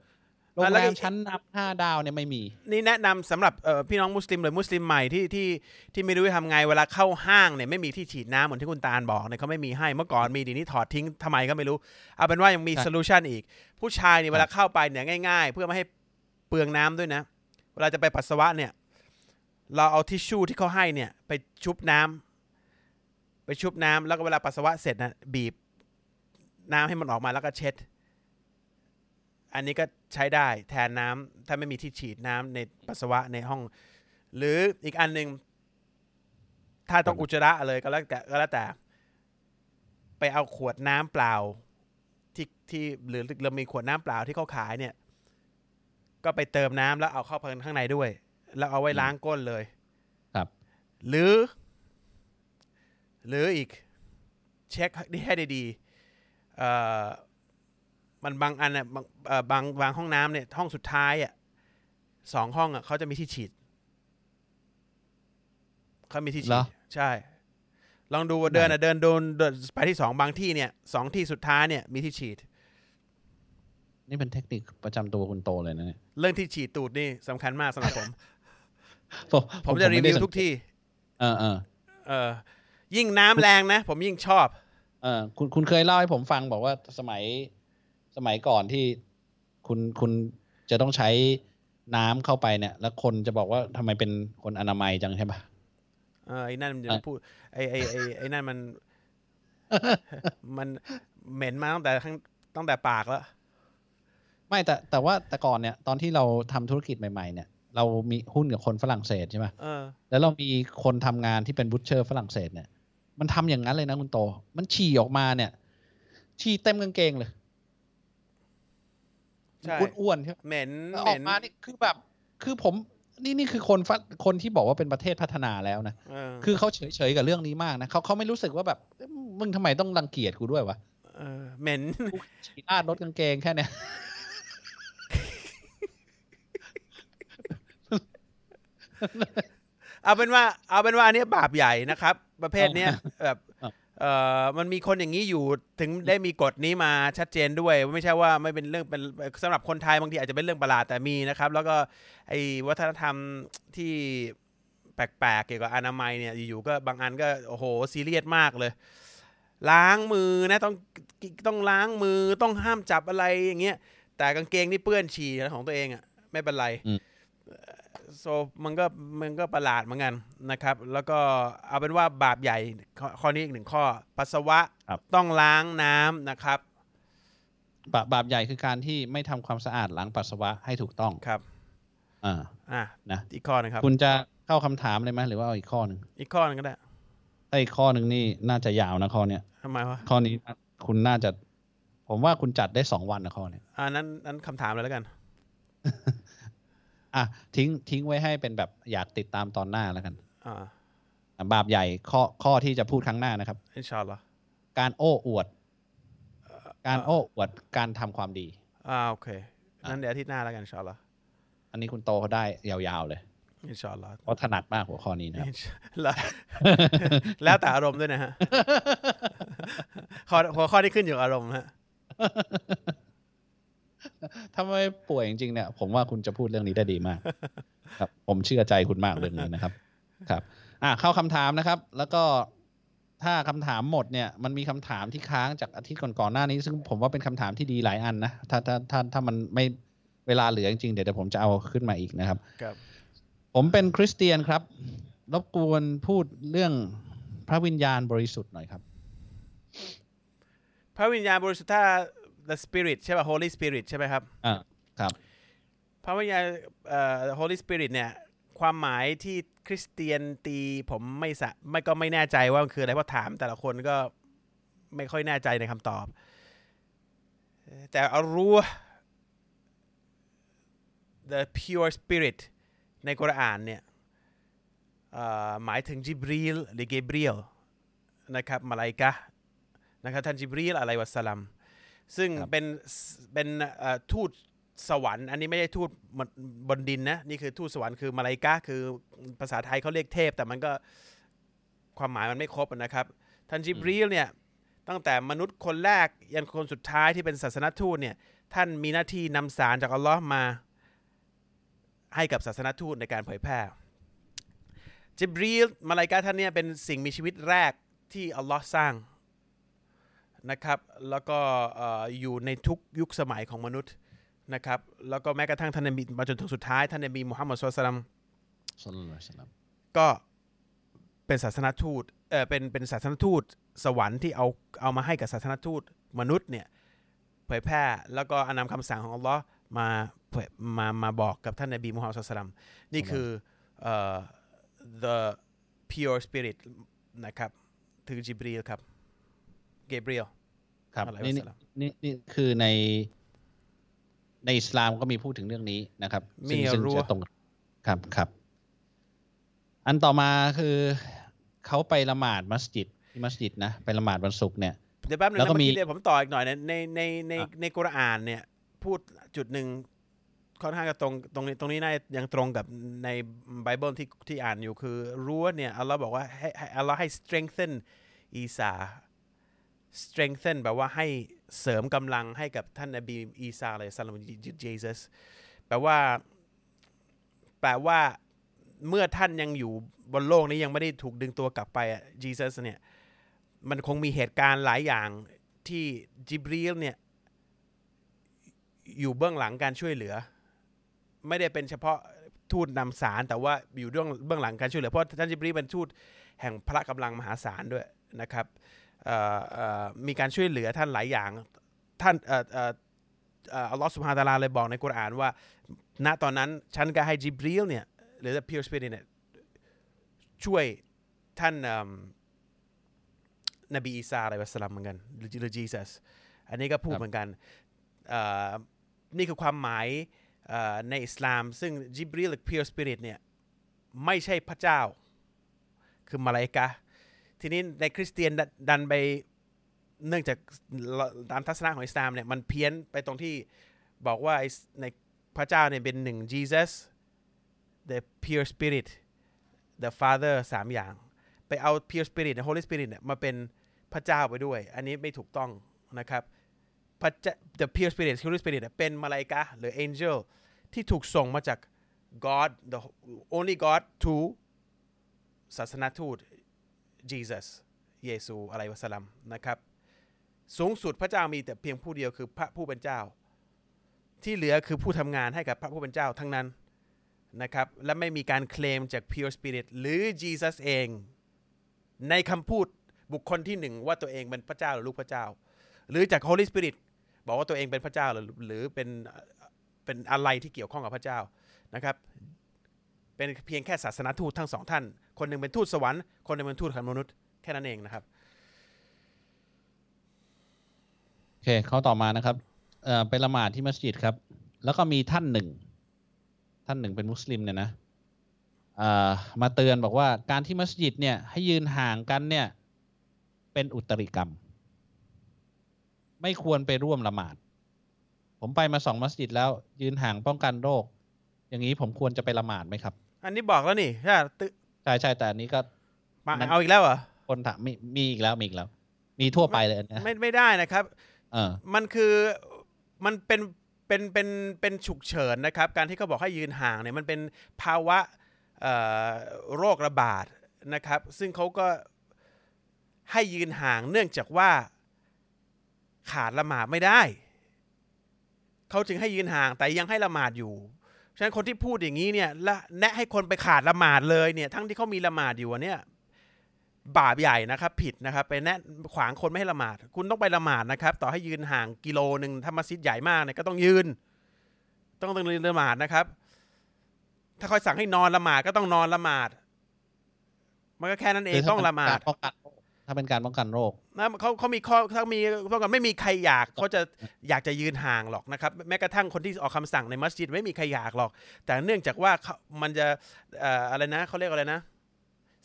โรงแรมชั้นนำห้าดาวเนี่ยไม่มี นี่แนะนำสำหรับเอ่อพี่น้องมุสลิมหรือมุสลิมใหม่ที่ที่ที่ไม่รู้จะทำไงเวลาเข้าห้างเนี่ยไม่มีที่ฉีดน้ำเหมือนที่คุณตาลบอกเนี่ยเขาไม่มีให้เมื่อก่อนมีเดียวนี้ถอดทิ้งทำไมก็ไม่รู้ เอาเป็นว่ายังมีใช่โซลูชันอีก ผู้ชายเนี่ยเวลาเข้าไปเนี่ยง่าย ๆ เพื่อไม่ให้เปลืองน้ำด้วยนะ เวลาจะไปปัสสาวะเนี่ย เราเอาทิชชู่ที่เขาให้เนี่ย ไปชุบน้ำ ไปชุบน้ำแล้วก็เวลาปัสสาวะเสร็จนะบีบน้ำให้มันออกมาแล้วก็เช็ด อันนี้ก็ใช้ได้แทนน้ำถ้าไม่มีที่ฉีดน้ำในปัสสาวะในห้อง หรืออีกอันหนึ่งถ้าต้องอุจจาระเลยก็แล้วแต่ก็แล้วแต่ ไปเอาขวดน้ำเปล่าที่ที่หรือเรามีขวดน้ำเปล่าที่เขาขายเนี่ย ก็ไปเติมน้ำแล้วเอาเข้าไปข้างในด้วย แล้วเอาไว้ล้างก้นเลย ครับ หรือ หรืออีกเช็คให้ดีๆเอ่อมันบางอันอะบางเอ่อบางบางห้องน้ำเนี่ยห้องสุดท้ายอะสองห้องอะเขาจะมีที่ฉีดเขามีที่ฉีเหรดอ ใช่ ลองดูว่าเดินอะเดินโดนเดินไปที่สองบางที่เนี่ยสองที่สุดท้ายเนี่ยมีที่ฉีด นี่เป็นเทคนิคประจำตัวคุณโตเลยนะเนี่ยเรื่องที่ฉีดตูดนี่สำคัญมากสำหรับผม ผมผมจะรีไได้วิวสังทุกที่ เออเออเออ ยิ่งน้ำแรงนะ ผมยิ่งชอบ เออคุณคุณเคยเล่าให้ผมฟังบอกว่าสมัยสมัยก่อนที่คุณคุณจะต้องใช้น้ำเข้าไปเนี่ย แล้วคนจะบอกว่าทำไมเป็นคนอนามัยจังใช่ปะเออไอ้นั่นมันจะอะพูดไอ้ไอ้ไอ้ไอ้นั่นมัน มันเหม็นมาตั้งแต่ข้างตั้งแต่ปากแล้วไม่แต่แต่ว่าแต่ก่อนเนี่ย ตอนที่เราทำธุรกิจใหม่ๆเนี่ยเรามีหุ้นกับคนฝรั่งเศสใช่ไหมเออแล้วเรามีคนทำงานที่เป็นบูชเชอร์ฝรั่งเศสเนี่ย มันทำอย่างนั้นเลยนะคุณโต มันฉี่ออกมาเนี่ย ฉี่เต็มกางเกงเลยใช่อ้วนๆใช่ไหมเหม็นแล้วเหอม็อกนมานี่คือแบบ คือผม นี่นี่คือคนฝคนที่บอกว่าเป็นประเทศพัฒนาแล้วนะเออคือเขาเฉยๆกับเรื่องนี้มากนะเขาเขาไม่รู้สึกว่าแบบเอ้ยมึงทำไมต้องรังเกียจกูด้วยวะเออเหม็นกูฉี่ราดรถกางเกงแค่เนี้ย เอาเป็นว่าเอาเป็นว่าอันเนี้ยบาปใหญ่นะครับ ประเภทเนี้ยแบบเออมันมีคนอย่างนี้อยู่ถึงได้มีกฎนี้มาชัดเจนด้วย ไม่ใช่ว่าไม่เป็นเรื่องเป็นสำหรับคนไทยบางทีอาจจะเป็นเรื่องประหลาดแต่มีนะครับ แล้วก็ไอ้วัฒนธรรมที่แปลกๆเกี่ยวกับอนามัยเนี่ยอยู่ๆก็บางอันก็โอ้โหซีเรียสมากเลย ล้างมือนะต้องต้องล้างมือต้องห้ามจับอะไรอย่างเงี้ยแต่กางเกงนี่เปื้อนฉี่ของตัวเองอะไม่เป็นไรอืม โซมันก็มันก็ประหลาดเหมือนกันนะครับ แล้วก็เอาเป็นว่าบาปใหญ่ข้อข้อนี้อีกหนึ่งข้อ ปัสสาวะครับ ต้องล้างน้ำนะครับบาปบาปใหญ่คือการที่ไม่ทำความสะอาดหลังปัสสาวะให้ถูกต้องครับอ่าอะนะอีกข้อหนึงครับ คุณจะเข้าคำถามเลยไหมหรือว่าเอาอีกข้อหนึ่งอีกข้อหนึงก็ได้ถ้าอีกข้อหนึ่งนี่น่าจะยาวนะข้อเนี้ยทำไมวะข้อนี้คุณน่าจะ ผมว่าคุณจัดได้สองวันนะข้อเนี้ยอ่านั้นนั้นคำถามเลยแล้วกัน อะทิ้งทิ้งไว้ให้เป็นแบบอยากติดตามตอนหน้าแล้วกัน อ่าอะบาปใหญ่ข้อข้อที่จะพูดครั้งหน้านะครับ อินชาอัลลอฮ์การโอ้อวด การโอ้อวดการทำความดี อ่าโอเคนั้นเดี๋ยวอาทิตย์หน้าแล้วกันอินชาอัลลอฮ์อันนี้คุณโตเขาได้ยาวๆเลยอินชาอัลลอฮ์เพราะถนัดมากหัวข้อนี้นะครับ อินชาอัลลอฮ์แล้วแต่อารมณ์ด้วยนะฮะข้อหัวข้อที่ขึ้นอยู่กับอารมณ์ฮะ ถ้าไม่ป่วยจริงๆเนี่ย ผมว่าคุณจะพูดเรื่องนี้ได้ดีมาก ครับ ผมเชื่อใจคุณมากเรื่องนี้นะครับ ครับ อะเข้าคำถามนะครับ แล้วก็ถ้าคำถามหมดเนี่ย มันมีคำถามที่ค้างจากอาทิตย์ก่อนๆหน้านี้ ซึ่งผมว่าเป็นคำถามที่ดีหลายอันนะถ้าถ้าถ้าถ้ามันไม่เวลาเหลือจริงๆเดี๋ยวเดี๋ยวผมจะเอาขึ้นมาอีกนะครับ ครับ ผมเป็นคริสเตียนครับ รบกวนพูดเรื่องพระวิญญาณบริสุทธิ์หน่อยครับ พระวิญญาณบริสุทธิ์ถ้า the spirit ใช่ป่ะ holy spirit ใช่ไหมครับอ่าครับ พระวิญญาณเอ่อ holy spirit เนี่ย ความหมายที่คริสเตียนตีผมไม่สะไม่ก็ไม่แน่ใจว่ามันคืออะไรเพราะถามแต่ละคนก็ไม่ค่อยแน่ใจในคำตอบ แต่เอารู้ว่า the pure spirit ในกุรอานเนี่ยเอ่อหมายถึงจิบรีลหรือเกเบรียลนะครับมาลาอิกะห์นะครับท่านจิบรีลอะลัยวะสสลัม ซึ่งครับเป็นเป็นเอ่อทูตสวรรค์ อันนี้ไม่ใช่ทูตบนบนดินนะนี่คือทูตสวรรค์คือมาลาอิกะห์คือภาษาไทยเขาเรียกเทพ แต่มันก็ความหมายมันไม่ครบนะครับท่านจิบรีลเนี่ยตั้งแต่มนุษย์คนแรกยันคนสุดท้ายที่เป็นศาสนทูตเนี่ยท่านมีหน้าที่นำสารจากอัลลอฮ์มาให้กับศาสนทูตในการเผยแพร่จิบรีลมาลาอิกะห์ท่านเนี่ยเป็นสิ่งมีชีวิตแรกที่อัลลอฮ์สร้าง นะครับ แล้วก็อยู่ในทุกยุคสมัยของมนุษย์นะครับ แล้วก็แม้กระทั่งท่านนบีมาจนถึงสุดท้ายท่านนบีมุฮัมมัดสุลตัลลัมสลัมก็เป็นศาสนทูตเออเป็นเป็นศาสนทูตสวรรค์ที่เอาเอามาให้กับศาสนทูตมนุษย์เนี่ยเผยแพร่แล้วก็อนำคำสั่งของอัลลอฮ์มาเผยมามาบอกกับท่านนบีมุฮัมมัดสุลตัลลัมนี่คือเอ่อ the pure spirit นะครับ ถึงจิบรีลครับ เกเบรียลครับอะลัยนี่ฮินี่วะซัลลัมนี่นี่คือในในอิสลามก็มีพูดถึงเรื่องนี้นะครับมีซึ่งซึ่งรั้วจะตรงครับครับ อันต่อมาคือเขาไปละหมาดมัสยิดที่มัสยิดนะ ไปละหมาดวันศุกร์เนี่ยเดี๋ยวแป๊บนึงแล้วนะก็เมื่อมีกี้เนี่ยผมต่ออีกหน่อยนะในในในอะในกุรอานเนี่ย พูดจุดหนึ่งค่อนข้างจะตรงตรงนี้ตรงนี้น่าจะยังตรงกับในไบเบิลที่ที่อ่านอยู่คือรั้วเนี่ยอัลลอฮ์บอกว่าให้ให้อัลลอฮ์ให้ strengthen อีสา strengthen แบบว่าให้เสริมกำลังให้กับท่านนบีอีสาเลยสัลลัมเจซัสแปลว่าแปลว่าเมื่อท่านยังอยู่บนโลกนี้ยังไม่ได้ถูกดึงตัวกลับไปอะ Jesus เนี่ยมันคงมีเหตุการณ์หลายอย่างที่จิบรีลเนี่ยอยู่เบื้องหลังการช่วยเหลือ ไม่ได้เป็นเฉพาะทูตนำสารแต่ว่าอยู่เบื้องเบื้องหลังการช่วยเหลือเพราะท่านจิบรีลเป็นทูตแห่งพระกำลังมหาศาลด้วยนะครับ มีการช่วยเหลือท่านหลายอย่างท่านเอ่อเอ่อเอ่ออัลลอฮฺสุบฮานะฮูวะตะอาลาเลยบอกในกุรอานว่า ณตอนนั้นฉันก็ให้จิบรีลเนี่ยหรือ the pure spirit เนี่ยช่วยท่านเอิ่มนบีอีสาอะลัยฮิวะสสลัมเหมือนกันหรือหรือ Jesus อันนี้ก็พูดครับเหมือนกันเอ่อนี่คือความหมายเอ่อในอิสลาม ซึ่งจิบรีลหรือ pure spirit เนี่ยไม่ใช่พระเจ้า คือมาลาอิกะห์ ทีนี้ในคริสเตียนดันดันไปเนื่องจากตามทัศนะของอิสลามเนี่ยมันเพี้ยนไปตรงที่บอกว่าในพระเจ้าเนี่ยเป็นหนึ่ง Jesus the pure spirit the father สามอย่าง ไปเอา pure spirit เนี่ย holy spirit เนี่ยมาเป็นพระเจ้าไปด้วย อันนี้ไม่ถูกต้องนะครับพระเจ้า the pure spirit holy spirit เนี่ยเป็นมาลาอิกะห์หรือ angel ที่ถูกส่งมาจาก God the only God to ศาสนาทูต Jesus เยซูอะลัยวะสลัมนะครับ สูงสุดพระเจ้ามีแต่เพียงผู้เดียวคือพระผู้เป็นเจ้า ที่เหลือคือผู้ทำงานให้กับพระผู้เป็นเจ้าทั้งนั้นนะครับ และไม่มีการเคลมจาก pure spirit หรือ Jesus เอง ในคำพูดบุคคลที่หนึ่งว่าตัวเองเป็นพระเจ้าหรือลูกพระเจ้า หรือจาก Holy Spirit บอกว่าตัวเองเป็นพระเจ้าหรือหรือเป็นเป็นอะไรที่เกี่ยวข้องกับพระเจ้านะครับ เป็นเพียงแค่ศาสนาทูตทั้งสองท่าน คนหนึ่งเป็นทูตสวรรค์ คนหนึ่งเป็นทูตของมนุษย์แค่นั้นเองนะครับ โอเค เขาต่อมานะครับเอ่อไปละหมาดที่มัสยิดครับ แล้วก็มีท่านหนึ่ง ท่านหนึ่งเป็นมุสลิมเนี่ยนะเอ่อมาเตือนบอกว่าการที่มัสยิดเนี่ยให้ยืนห่างกันเนี่ยเป็นอุตริกรรม ไม่ควรไปร่วมละหมาด ผมไปมาสองมัสยิดแล้วยืนห่างป้องกันโรค อย่างนี้ผมควรจะไปละหมาดไหมครับ อันนี้บอกแล้วนี่ถ้าตึใช่ใช่แต่อันนี้ก็มามันเอาอีกแล้วเหรอคนถามมีมีอีกแล้วมีอีกแล้ว มีทั่วไปเลยอันเนี้ยไม่ไม่ได้นะครับ เออ มันคือมันเป็นเป็นเป็นเป็นฉุกเฉินนะครับ การที่เขาบอกให้ยืนห่างเนี่ยมันเป็นภาวะเอ่อโรคระบาดนะครับ ซึ่งเขาก็ให้ยืนห่างเนื่องจากว่าขาดละหมาดไม่ได้ เขาจึงให้ยืนห่างแต่ยังให้ละหมาดอยู่ ฉะนั้นคนที่พูดอย่างนี้เนี่ยและแนะให้คนไปขาดละหมาดเลยเนี่ย ทั้งที่เขามีละหมาดอยู่อะเนี่ยบาปใหญ่นะครับ ผิดนะครับ ไปแนะขวางคนไม่ให้ละหมาด คุณต้องไปละหมาดนะครับ ต่อให้ยืนห่างกิโลหนึ่งถ้ามัสยิดใหญ่มากเนี่ยก็ต้องยืน ต้องต้องยืนละหมาดนะครับ ถ้าคอยสั่งให้นอนละหมาดก็ต้องนอนละหมาด มันก็แค่นั้นเองคือถ้าต้องเป็นละหมาด การป้องกันโรคถ้าเป็นการป้องกันโรคนะเขาเขามีข้อเขามีป้องกันไม่มีใครอยากเขาจะอยากจะยืนห่างหรอกนะครับ แม้กระทั่งคนที่ออกคำสั่งในมัสยิดไม่มีใครอยากหรอก แต่เนื่องจากว่าเขามันจะเอ่ออะไรนะเขาเรียกอะไรนะ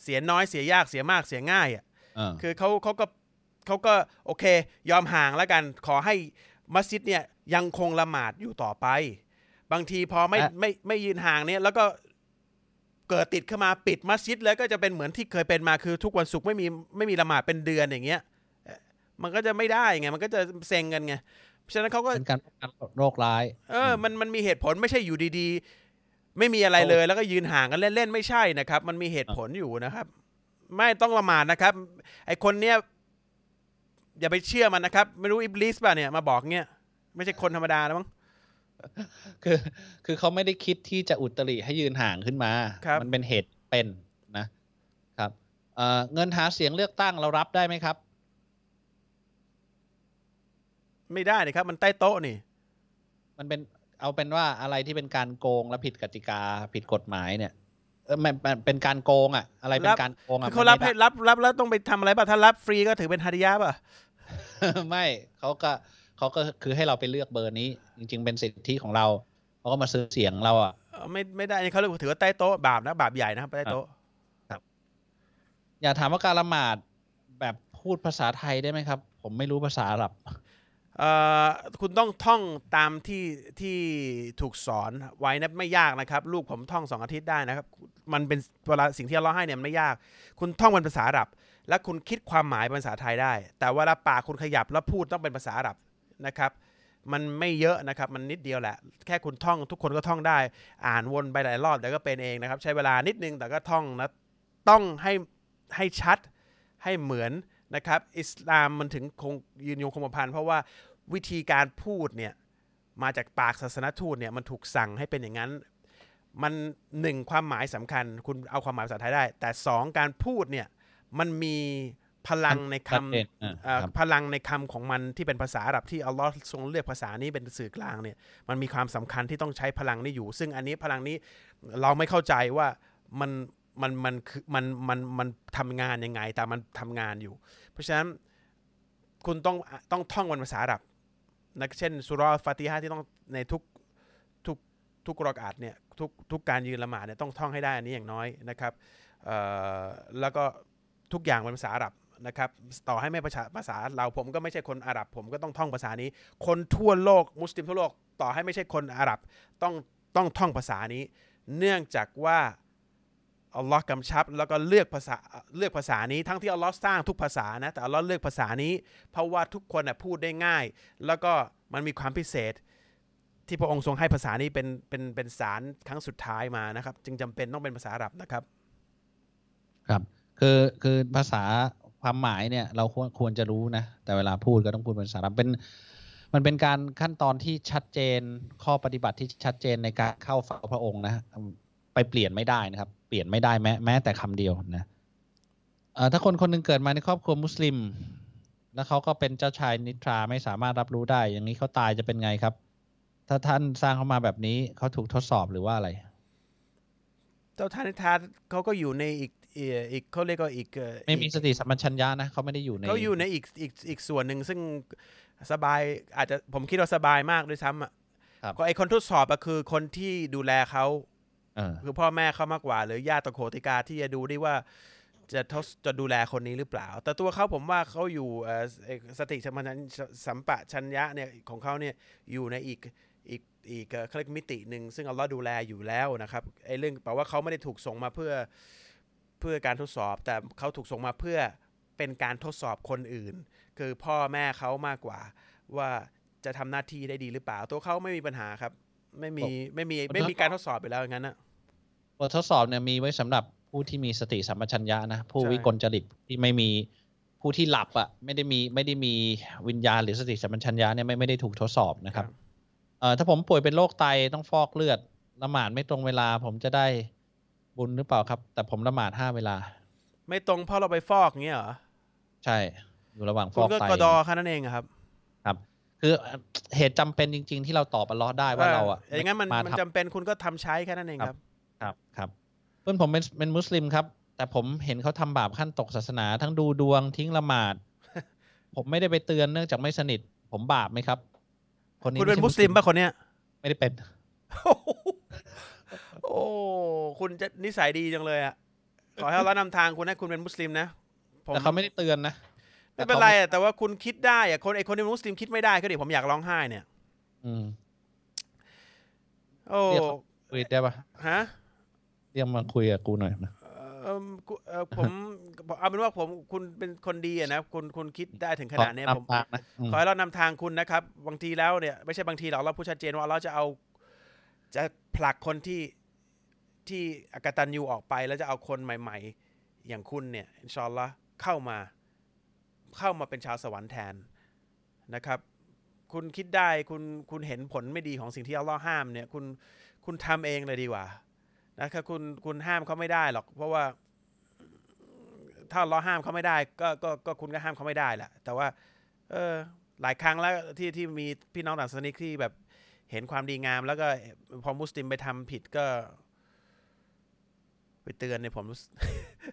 เสียน้อยเสียยากเสียมากเสียง่ายอะเออคือเขาเขาก็เขาก็โอเค ยอมห่างแล้วกันขอให้มัสยิดเนี่ยยังคงละหมาดอยู่ต่อไป บางทีพอไม่อะไม่ไม่ยืนห่างเนี่ยแล้วก็ เกิดติดขึ้นมาปิดมัสยิดเลยก็จะเป็นเหมือนที่เคยเป็นมาคือทุกวันศุกร์ไม่มีไม่มีละหมาดเป็นเดือนอย่างเงี้ยเอ่อมันก็จะไม่ได้ไงมันก็จะเซ็งกันไงเพราะฉะนั้นเขาก็เป็นการป้องกันโรคร้าย เออ มันมันมีเหตุผลไม่ใช่อยู่ดีๆ ไม่มีอะไรเลย แล้วก็ยืนห่างกันเล่นๆไม่ใช่นะครับ มันมีเหตุผลอยู่นะครับ ไม่ต้องละหมาดนะครับ ไอคนเนี้ยอย่าไปเชื่อมันนะครับ ไม่รู้อิบลิสป่ะเนี่ยมาบอกเงี้ยไม่ใช่คนธรรมดาแล้วมั้ง คือคือเขาไม่ได้คิดที่จะอุตริให้ยืนห่างขึ้นมาครับมันเป็นเหตุเป็นนะครับเอ่อเงินหาเสียงเลือกตั้งเรารับได้ไหมครับ ไม่ได้นะครับ มันใต้โต๊ะนี่ มันเป็นเอาเป็นว่าอะไรที่เป็นการโกงและผิดกติกาผิดกฎหมายเนี่ยเออมันมันเป็นการโกงอะ อะไรเป็รันบการโกงอะคือเขารับมันให้ไม่ได้รับรับแล้วต้องไปทำอะไรป่ะถ้ารับฟรีก็ถือเป็นฮาดิยะป่ะ ไม่เขาก็ เขาก็คือให้เราไปเลือกเบอร์นี้ จริง ๆ เป็นสิทธิของเราเขาก็มาซื้อเสียงเราอะเอ่อไม่ไม่ได้นี่เขาเรียกว่าถือว่าใต้โต๊ะบาปนะบาปใหญ่นะครับใต้โต๊ะอยากถามว่าการละหมาดแบบพูดภาษาไทยได้ไหมครับ ผมไม่รู้ภาษาอาหรับเอ่อคุณต้องท่องตามที่ที่ถูกสอนไว้นะไม่ยากนะครับ ลูกผมท่องสองอาทิตย์ได้นะครับ มันเป็นเวลาสิ่งที่เราให้เนี่ยมันไม่ยาก คุณท่องเป็นภาษาอาหรับ และคุณคิดความหมายเป็นภาษาไทยได้ แต่เวลาปากคุณขยับแล้วพูดต้องเป็นภาษาอาหรับ นะครับมันไม่เยอะนะครับมันนิดเดียวแหละ แค่คุณท่องทุกคนก็ท่องได้ อ่านวนไปหลายรอบเดี๋ยวก็เป็นเองนะครับ ใช้เวลานิดนึงแต่ก็ท่องนะต้องให้ให้ชัดให้เหมือนนะครับ อิสลามมันถึงคงยืนยงคงกระพันเพราะว่าวิธีการพูดเนี่ยมาจากปากศาสนทูตเนี่ยมันถูกสั่งให้เป็นอย่างนั้น มันหนึ่งความหมายสำคัญ คุณเอาความหมายภาษาไทยได้ แต่สองการพูดเนี่ยมันมี พลังในคชัดเจนำอ่าเอ่อครับพลังในคำของมันที่เป็นภาษาอาหรับที่อัลลอฮ์ทรงเลือกภาษานี้เป็นสื่อกลางเนี่ยมันมีความสำคัญที่ต้องใช้พลังนี้อยู่ ซึ่งอันนี้พลังนี้เราไม่เข้าใจว่ามันมันมันคือมันมันมันทำงานยังไงแต่มันทำงานอยู่ เพราะฉะนั้นคุณต้องต้องท่องเป็นภาษาอาหรับนะเช่นสุราะห์ฟาติฮะห์ที่ต้องในทุกทุกทุกรอกอาดเนี่ยทุกทุกการยืนละหมาดเนี่ยต้องท่องให้ได้อันนี้อย่างน้อยนะครับเอ่อแล้วก็ทุกอย่างเป็นภาษาอาหรับ นะครับต่อให้ไม่ภาษาภาษาเราผมก็ไม่ใช่คนอาหรับ ผมก็ต้องท่องภาษานี้ คนทั่วโลกมุสลิมทั่วโลกต่อให้ไม่ใช่คนอาหรับต้องต้องท่องภาษานี้ เนื่องจากว่าอัลลอฮ์กำชับแล้วก็เลือกภาษาเลือกภาษานี้ทั้งที่อัลลอฮ์สร้างทุกภาษานะแต่อัลลอฮ์เลือกภาษานี้ เพราะว่าทุกคนน่ะพูดได้ง่าย แล้วก็มันมีความพิเศษ ที่พระองค์ทรงให้ภาษานี้เป็นเป็นเป็นสารครั้งสุดท้ายมานะครับ จึงจำเป็นต้องเป็นภาษาอาหรับนะครับ ครับ คือคือภาษา ความหมายเนี่ยเราควรควรจะรู้นะ แต่เวลาพูดก็ต้องพูดเป็นภาษาอาหรับเป็น มันเป็นการขั้นตอนที่ชัดเจนข้อปฏิบัติที่ชัดเจนในการเข้าเฝ้าพระองค์นะไปเปลี่ยนไม่ได้นะครับ เปลี่ยนไม่ได้แม้แม้แต่คำเดียวนะเอ่อถ้าคนคนหนึงเกิดมาในครอบครัวมุสลิม แล้วเขาก็เป็นเจ้าชายนิทราไม่สามารถรับรู้ได้ อย่างนี้เขาตายจะเป็นไงครับ ถ้าท่านสร้างเขามาแบบนี้เขาถูกทดสอบหรือว่าอะไร เจ้าทานิทานเขาก็อยู่ในอีก อ่ออีกเขาเรียกว่าอีกเอ่อไม่มีอีกสติสัมปชัญญะนะเขาไม่ได้อยู่ในเขาอยู่ในอีกอีกอีกส่วนหนึ่งซึ่งสบายอาจจะผมคิดว่าสบายมากด้วยซ้ำอะครับก็ไอคนทดสอบอะคือคนที่ดูแลเขาเออคือพ่อแม่เขามากกว่า หรือญาติตะโขติกาที่จะดูได้ว่าจะทดจะดูแลคนนี้หรือเปล่า แต่ตัวเขาผมว่าเขาอยู่เอ่อเอ่อสติสัมปชัญสัมปชัญญะเนี่ยของเขาเนี่ยอยู่ในอีกอีกอีกเอ่อเขาเรียกมิติหนึ่งซึ่งอัลลอฮ์ดูแลอยู่แล้วนะครับไอเรื่องแปลว่าเขาไม่ได้ถูกส่งมาเพื่อ เพื่อการทดสอบ แต่เขาถูกส่งมาเพื่อเป็นการทดสอบคนอื่น คือพ่อแม่เขามากกว่า ว่าจะทำหน้าที่ได้ดีหรือเปล่า ตัวเขาไม่มีปัญหาครับ ไม่มีไม่มีไม่มีการทดสอบไปแล้วอย่างนั้นนะบททดสอบเนี่ยมีไว้สำหรับผู้ที่มีสติสัมปชัญญะนะผู้ใช่วิกลจริตที่ไม่มีผู้ที่หลับอะไม่ได้มีไม่ได้มีวิญญาณหรือสติสัมปชัญญะเนี่ยไม่ไม่ได้ถูกทดสอบนะครับเอ่อถ้าผมป่วยเป็นโรคไตต้องฟอกเลือดละหมาดไม่ตรงเวลา ผมจะได้ บุญหรือเปล่าครับ แต่ผมละหมาดห้าเวลา ไม่ตรงเพราะเราไปฟอกเงี้ยเหรอ ใช่ อยู่ระหว่างฟคุอณกก็ไตกระดอแค่นั้นเองอะครับ ครับ คือเอ่อเหตุจำเป็นจริง ๆ ที่เราตอบอัลเลอฮ์ได้ว่าเราอะอย่างงั้นมันมามันทำจำเป็นคุณก็ทำใช้แค่นั้นเองครับ ครับครับเพื่อนผมเป็นเป็นมุสลิมครับ แต่ผมเห็นเขาทำบาปขั้นตกศาสนา ทั้งดูดวงทิ้งละหมาด ผมไม่ได้ไปเตือนเนื่องจากไม่สนิท ผมบาปไหมครับ คนนี้คุณเป็นไใช่มุสลิมป่ะคนเนี้ย ไม่ได้เป็น โอ้ คุณจะนิสัยดีจังเลยอะขอให้เรานำทางคุณนะคุณเป็นมุสลิมนะผมแต่เขาไม่ได้เตือนนะไม่เป็นไรอะแต่ว่าคุณคิดได้อะคนไอคนที่เป็นมุสลิมคิดไม่ได้ก็ดิผมอยากร้องไห้เนี่ย อืมโอ้เรียกเขาคุยได้ปะฮะเรียกมาคุยกับกูหน่อยนะเอิ่มกูเอ่อผมเอาเป็นว่าผมคุณเป็นคนดีอะนะคุณคุณคิดได้ถึงขนาดเนี้ยขอผมนำทางนะอืมขอให้เรานำทางคุณนะครับ บางทีแล้วเนี่ยไม่ใช่บางทีหรอกเราพูดชัดเจนว่าเราจะเอา จะผลักคนที่ที่อกตันยูออกไป แล้วจะเอาคนใหม่ ๆ อย่างคุณเนี่ยอินชอัลลอฮ์เข้ามาเข้ามาเป็นชาวสวรรค์แทนนะครับ คุณคิดได้คุณคุณเห็นผลไม่ดีของสิ่งที่อัลลอฮ์ห้ามเนี่ยคุณคุณทำเองเลยดีกว่านะครับคุณคุณห้ามเขาไม่ได้หรอก เพราะว่าถ้าเราห้ามเขาไม่ได้ก็ก็ก็คุณก็ห้ามเขาไม่ได้แหละแต่ว่า เออหลายครั้งแล้วที่ที่มีพี่น้องต่างศาสนิกที่แบบ เห็นความดีงามแล้วก็พอมุสลิมไปทำผิดก็ ไปเตือนเนี่ยผมรู้สึก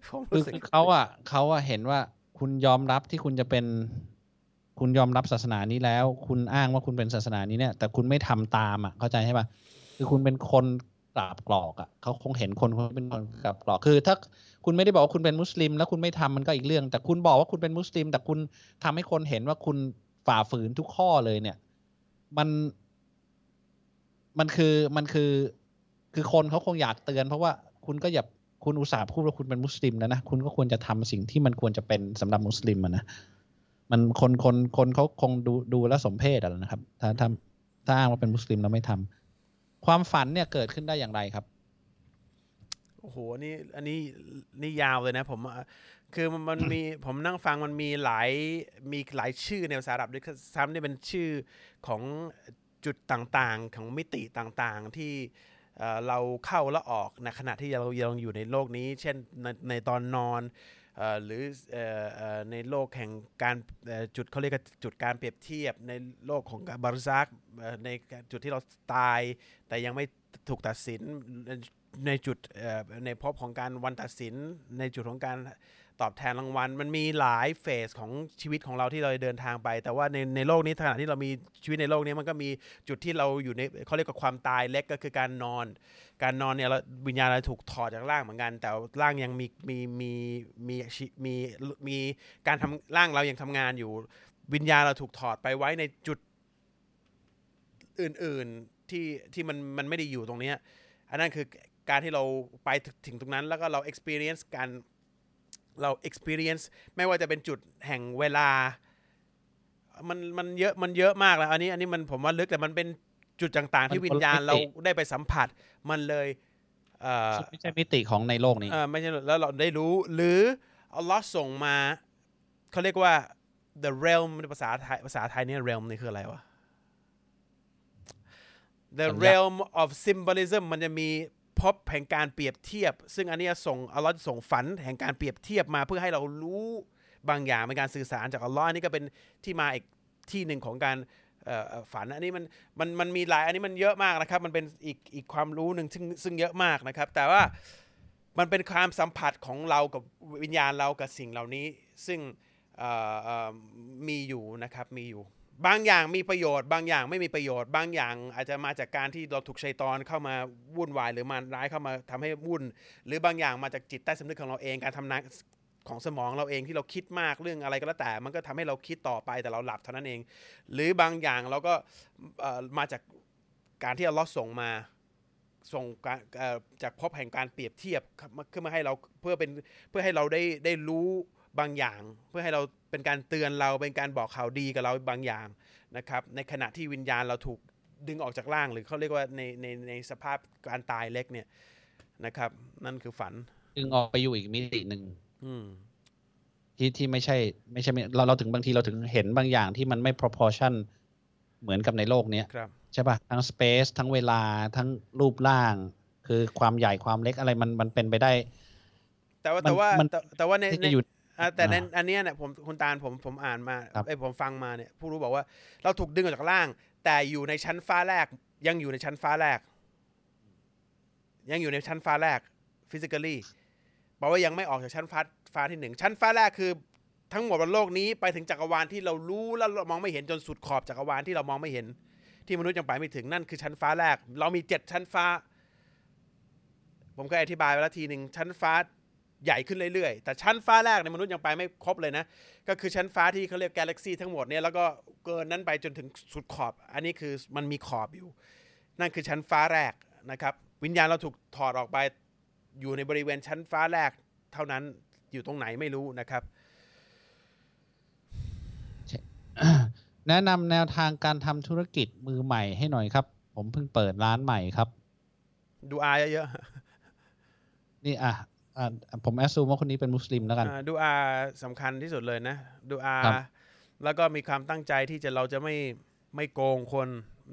ผมรู้สึกเขาอะเขาอะเห็นว่าคุณยอมรับที่คุณจะเป็น คุณยอมรับศาสนานี้แล้ว คุณอ้างว่าคุณเป็นศาสนานี้เนี่ย แต่คุณไม่ทำตามอะ เข้าใจใช่ปะคือคุณเป็นคนกราบกรอกอะเขาคงเห็นคนคนเป็นคนกราบกรอกคือ ถ้าคุณไม่ได้บอกว่าคุณเป็นมุสลิม แล้วคุณไม่ทำมันก็อีกเรื่อง แต่คุณบอกว่าคุณเป็นมุสลิม แต่คุณทำให้คนเห็นว่าคุณฝ่าฝืนทุกข้อเลยเนี่ย มัน มันคือมันคือคือคนเขาคงอยากเตือน เพราะว่าคุณก็อย่าคุณอุตส่าห์พูดว่าคุณเป็นมุสลิมแล้วนะ คุณก็ควรจะทำสิ่งที่มันควรจะเป็นสำหรับมุสลิมนะมันคนคนคนเขาคงดูดูแลสมเพศอะนะครับ ถ้าถ้าถ้าอ้างว่าเป็นมุสลิมแล้วไม่ทำความฝันเนี่ยเกิดขึ้นได้อย่างไรครับโอ้โหนี่อันนี้นี่ยาวเลยนะ ผมคือมันมันมีผมนั่งฟังมันมีหลายมีหลายชื่อในภาษาอาหรับด้วยซ้ำนี่เป็นชื่อของ จุดต่างๆ ของมิติต่างๆที่เราเข้าและออกในขณะที่เรายังอยู่ในโลกนี้ เช่นในในตอนนอนอหรืออในโลกแห่งการจุดเขาเรียกว่าจุดการเปรียบเทียบในโลกของบาร์ซักในจุดที่เราตาย แต่ยังไม่ถูกตัดสินในจุดในภพของการวันตัดสินในจุดของการ ตอบแทนรางวัล มันมีหลายเฟสของชีวิตของเราที่เราเดินทางไป แต่ว่าในในโลกนี้ขณะที่เรามีชีวิตในโลกนี้มันก็มีจุดที่เราอยู่ในเขาเรียกว่าความตายเล็กก็คือการนอน การนอนเนี่ยเราวิญญาณเราถูกถอดจากร่างเหมือนกัน แต่ร่างยังมีมีมีมีชีมีมีการทำร่างเรายังทำงานอยู่ วิญญาณเราถูกถอดไปไว้ในจุดอื่นๆที่ที่มันมันไม่ได้อยู่ตรงเนี้ยอันนั้นคือการที่เราไปถึงตรงนั้นแล้วก็เรา experience การ เรา experience ไม่ว่าจะเป็นจุดแห่งเวลา มันมันเยอะมันเยอะมากแล้ว อันนี้อันนี้มันผมว่าลึกแต่มันเป็นจุดต่างๆ ที่มันวิญญาณคนละมิติเราได้ไปสัมผัสมันเลยเอ่อไม่ใช่มิติของในโลกนี้เออไม่ใช่แล้วเราได้รู้ หรืออัลลอฮ์ส่งมาเขาเรียกว่า the realm ในภาษาไทยภาษาไทยเนี่ย realm นี่คืออะไรวะ the สัญญา realm of symbolism มันจะมี พบแห่งการเปรียบเทียบ ซึ่งอันนี้ส่งอัลลอฮ์ส่งฝันแห่งการเปรียบเทียบมาเพื่อให้เรารู้บางอย่างเป็นการสื่อสารจากอัลลอฮ์อันนี้ก็เป็นที่มาอีกที่หนึ่งของการฝันอันนี้มันมันมันมีหลายอันนี้มันเยอะมากนะครับ มันเป็นอีกอีกความรู้หนึ่งซึ่งซึ่งเยอะมากนะครับ แต่ว่ามันเป็นความสัมผัสของเรากับวิญญาณเรากับสิ่งเหล่านี้ ซึ่งมีอยู่นะครับมีอยู่ บางอย่างมีประโยชน์ บางอย่างไม่มีประโยชน์ บางอย่างอาจจะมาจากการที่เราถูกชัยตอนเข้ามาวุ่นวายหรือมารร้ายเข้ามาทำให้วุ่น หรือบางอย่างมาจากจิตใต้สำนึกของเราเองการทำงานของสมองเราเองที่เราคิดมากเรื่องอะไรก็แล้วแต่ มันก็ทำให้เราคิดต่อไปแต่เราหลับเท่านั้นเอง หรือบางอย่างเราก็มาจากการที่อัลเลอฮ์ส่งมาส่งการจากพบแห่งการเปรียบเทียบขึ้นมาให้เราเพื่อเป็นเพื่อให้เราได้ได้รู้ บางอย่าง เพื่อให้เราเป็นการเตือนเราเป็นการบอกข่าวดีกับเราบางอย่างนะครับในขณะที่วิญญาณเราถูกดึงออกจากร่าง หรือเขาเรียกว่าในในในสภาพการตายเล็กเนี่ยนะครับ นั่นคือฝัน ดึงออกไปอยู่อีกมิติหนึ่งอืมที่ที่ไม่ใช่ ไม่ใช่เราเราถึงบางทีเราถึงเห็นบางอย่างที่มันไม่ proportion เหมือนกับในโลกเนี้ยครับใช่ป่ะทั้ง space ทั้งเวลาทั้งรูปร่าง คือความใหญ่ความเล็กอะไรมันมันเป็นไปได้ แต่ว่ามันแต่ว่ามันแต่แต่ว่าในที่ในจะอยู่อะ แต่ในอ่าอันเนี้ยเนี่ยผมคุณตาลผมผมอ่านมาครับไอ้ยผมฟังมาเนี่ยผู้รู้บอกว่า เราถูกดึงออกจากล่าง แต่อยู่ในชั้นฟ้าแรก ยังอยู่ในชั้นฟ้าแรก ยังอยู่ในชั้นฟ้าแรก physically บอกว่ายังไม่ออกจากชั้นฟ้าฟ้าที่หนึ่งชั้นฟ้าแรกคือทั้งหมดบนโลกนี้ไปถึงจักรวาลที่เรารู้แล้วเรามองไม่เห็นจนสุดขอบจักรวาลที่เรามองไม่เห็น ที่มนุษย์ยังไปไม่ถึงนั่นคือชั้นฟ้าแรก เรามีเจ็ดชั้นฟ้า ผมก็อธิบายไปแล้วทีหนึ่งชั้นฟ้า ใหญ่ขึ้นเรื่อยๆ แต่ชั้นฟ้าแรกในยมนุษย์ยังไปไม่ครบเลยนะ ก็คือชั้นฟ้าที่เขาเรียกกาแล็กซีทั้งหมดเนี่ยแล้วก็เกินนั้นไปจนถึงสุดขอบ อันนี้คือมันมีขอบอยู่ นั่นคือชั้นฟ้าแรกนะครับ วิญญาณเราถูกถอดออกไปอยู่ในบริเวณชั้นฟ้าแรกเท่านั้นอยู่ตรงไหนไม่รู้นะครับ แนะนำแนวทางการทำธุรกิจมือใหม่ให้หน่อยครับ ผมเพิ่งเปิดร้านใหม่ครับ ดูอาเยอะนี่อะ อะผมแอสซูมว่าคนนี้เป็นมุสลิมแล้วกันๆอ่าดูอาสำคัญที่สุดเลยนะ ดูอาครับแล้วก็มีความตั้งใจที่จะเราจะไม่ไม่โกงคน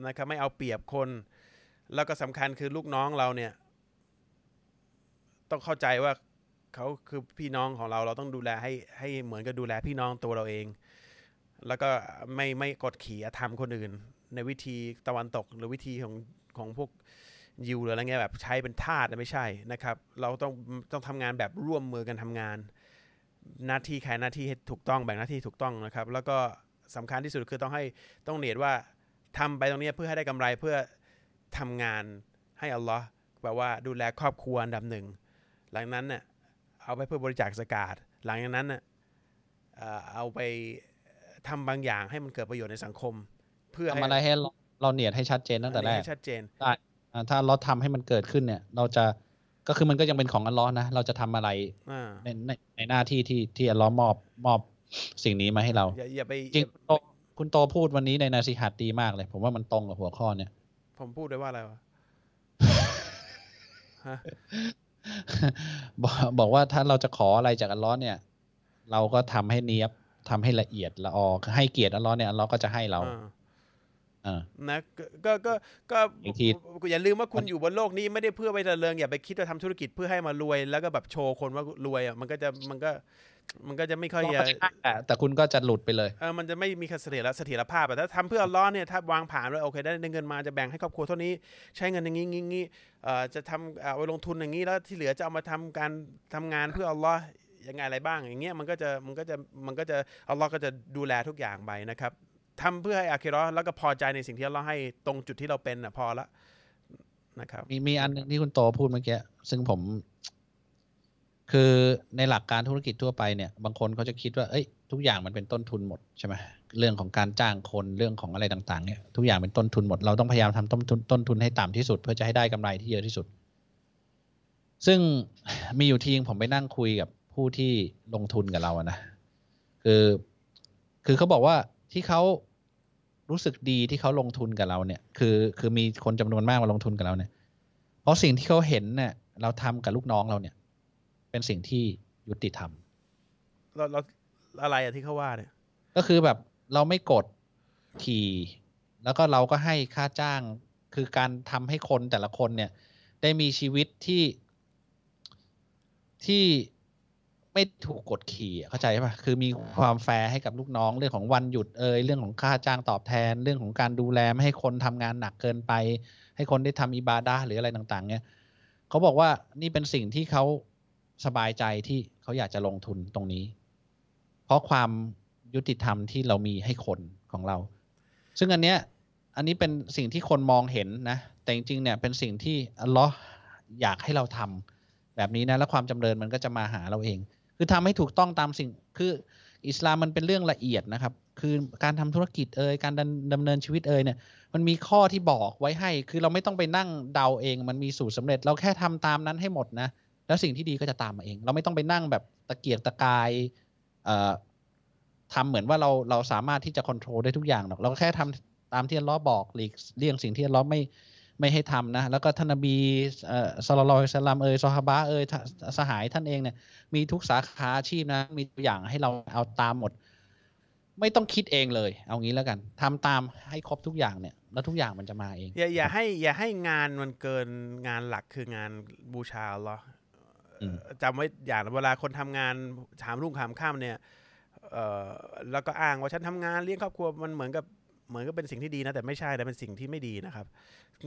นะครับไม่เอาเปรียบคน แล้วก็สำคัญคือลูกน้องเราเนี่ย ต้องเข้าใจว่าเขาคือพี่น้องของเราเราต้องดูแลให้ให้เหมือนกับดูแลพี่น้องตัวเราเอง แล้วก็ไม่ไม่กดขี่อธรรมคนอื่น ในวิธีตะวันตกหรือวิธีของของพวก ยิวหรืออะไรเงี้ยแบบใช้เป็นทาสไม่ใช่นะครับ เราต้องต้องทำงานแบบร่วมมือกันทำงาน หน้าที่ใครหน้าที่ให้ถูกต้องแบ่งหน้าที่ถูกต้องนะครับ แล้วก็สำคัญที่สุดคือต้องให้ต้องเนียดว่าทำไปตรงนี้เพื่อให้ได้กำไรเพื่อทำงานให้อัลลอฮ์แปลว่าดูแลครอบครัวอันดับหนึ่งหลังนั้นเน่ะเอาไปเพื่อบริจาคสกาดหลังจากนั้นน่ะเอ่อเอาไปทำบางอย่างให้มันเกิดประโยชน์ในสังคม เพื่อทำอะไรให้เราเราเนียดให้ชัดเจนตั้งแต่แรกให้ชัดเจนได้อ่า ถ้าเราทำให้มันเกิดขึ้นเนี่ย เราจะก็คือมันก็ยังเป็นของอัลลอฮ์นะ เราจะทำอะไรอ่าในในในหน้าที่ที่ที่อัลลอฮ์มอบมอบสิ่งนี้มาให้เราอย่าอย่าไปจริงคุณโตคุณโตพูดวันนี้ในนาซีฮัดดีมากเลย ผมว่ามันตรงกับหัวข้อเนี่ย ผมพูดได้ว่าอะไรวะฮะบอกบอกว่าถ้าเราจะขออะไรจากอัลลอฮ์เนี่ย เราก็ทำให้เนียบทำให้ละเอียดละออให้เกียรติอัลลอฮ์เนี่ยอัลลอฮ์ก็จะให้เรา อ่าอ่านะก็ก็ก็ก็อีกที อย่าลืมว่าคุณอยู่บนโลกนี้ไม่ได้เพื่อไปเจริญอย่าไปคิดว่าทำธุรกิจเพื่อให้มารวย แล้วก็แบบโชว์คนว่ารวยอะมันก็จะมันก็มันก็จะไม่ค่อยก็จะจะได้แต่แต่คุณก็จะหลุดไปเลย เออมันจะไม่มีเสถียรเสถียรภาพอะถ้าทำเพื่ออัลเลอฮ์เนี่ยถ้าวางผ่านเลยโอเคได้เงินมาจะแบ่งให้ครอบครัวเท่านี้ ใช้เงินอย่างนี้งี้งี้เอ่อจะทำเอาไปลงทุนอย่างนี้แล้วที่เหลือจะเอามาทำการทำงานเพื่ออัลเลอฮ์ยังไงอะไรบ้างอย่างเงี้ยมันก็จะมันก็จะมันก็จะอัลเลอฮ์ก็จะดูแลทุกอย่างไปนะครับ ทำเพื่อให้อาคิราะแล้วก็พอใจในสิ่งที่เลอฮ์ให้ตรงจุดที่เราเป็นอะพอละนะครับมีมีอันหนึงที่คุณโตพูดเมื่อกี้ซึ่งผม คือในหลักการธุรกิจทั่วไปเนี่ย บางคนเขาจะคิดว่าเอ้ยทุกอย่างมันเป็นต้นทุนหมดใช่ไหมเรื่องของการจ้างคนเรื่องของอะไรต่างๆเนี่ยทุกอย่างเป็นต้นทุนหมดเราต้องพยายามทำต้นทุนต้นทุนให้ต่ำที่สุด เพื่อจะให้ได้กำไรที่เยอะที่สุด ซึ่งมีอยู่ทีนึงผมไปนั่งคุยกับผู้ที่ลงทุนกับเราอะนะคือ คือเขาบอกว่า ที่เขารู้สึกดีที่เขาลงทุนกับเราเนี่ย คือคือมีคนจำนวนมากมาลงทุนกับเราเนี่ย เพราะสิ่งที่เขาเห็นเนี่ยเราทำกับลูกน้องเราเนี่ย เป็นสิ่งที่ยุติธรรมเราเราอะไรอะที่เขาว่าเนี่ย ก็คือแบบเราไม่กดขี่แล้วก็เราก็ให้ค่าจ้างคือการทำให้คนแต่ละคนเนี่ย ได้มีชีวิตที่ที่ ไม่ถูกกดขี่อะเข้าใจป่ะคือมีความแฟร์ให้กับลูกน้องเรื่องของวันหยุดเอยเรื่องของค่าจ้างตอบแทน เรื่องของการดูแลไม่ให้คนทำงานหนักเกินไป ให้คนได้ทำอิบาดะห์หรืออะไรต่างๆ เนี่ยเขาบอกว่านี่เป็นสิ่งที่เขาสบายใจที่เขาอยากจะลงทุนตรงนี้ เพราะความยุติธรรมที่เรามีให้คนของเรา ซึ่งอันเนี้ยอันนี้เป็นสิ่งที่คนมองเห็นนะ แต่จริงๆเนี่ยเป็นสิ่งที่อัลลอฮ์อยากให้เราทำแบบนี้นะ แล้วความจำเริญมันก็จะมาหาเราเอง คือทำให้ถูกต้องตามสิ่งคืออิสลามมันเป็นเรื่องละเอียดนะครับ คือการทำธุรกิจเอ่ยการดำดำเนินชีวิตเอ่ยเนี่ย มันมีข้อที่บอกไว้ให้ คือเราไม่ต้องไปนั่งเดาเอง มันมีสูตรสำเร็จ เราแค่ทำตามนั้นให้หมดนะ แล้วสิ่งที่ดีก็จะตามมาเอง เราไม่ต้องไปนั่งแบบตะเกียกตะกายเอ่อทำเหมือนว่าเราเราสามารถที่จะควบคุมได้ทุกอย่างหรอก เราก็แค่ทำตามที่อัลเลอฮ์บอกหลีกเลี่ยงสิ่งที่อัลเลอฮ์ไม่ ไม่ให้ทำนะ แล้วก็ท่านนบีเอ่อศ็อลลัลลอฮุอะลัยฮิวะซัลลัมเอ่ยซอฮาบะห์เอ่ยทสหายท่านเองเนี่ยมีทุกสาขาอาชีพนะ มีตัวอย่างให้เราเอาตามหมด ไม่ต้องคิดเองเลย เอางี้แล้วกันทำตามให้ครบทุกอย่างเนี่ย แล้วทุกอย่างมันจะมาเอง อย่าอย่าให้อย่าให้งานมันเกินงานหลักคืองานบูชาอัลเลอฮ์อืมจำไว้อย่างเวลาคนทำงานถามรุ่งถามข้ามเนี่ยเอ่อแล้วก็อ้างว่าฉันทำงานเลี้ยงครอบครัวมันเหมือนกับ เหมือนก็เป็นสิ่งที่ดีนะ แต่ไม่ใช่แต่เป็นสิ่งที่ไม่ดีนะครับ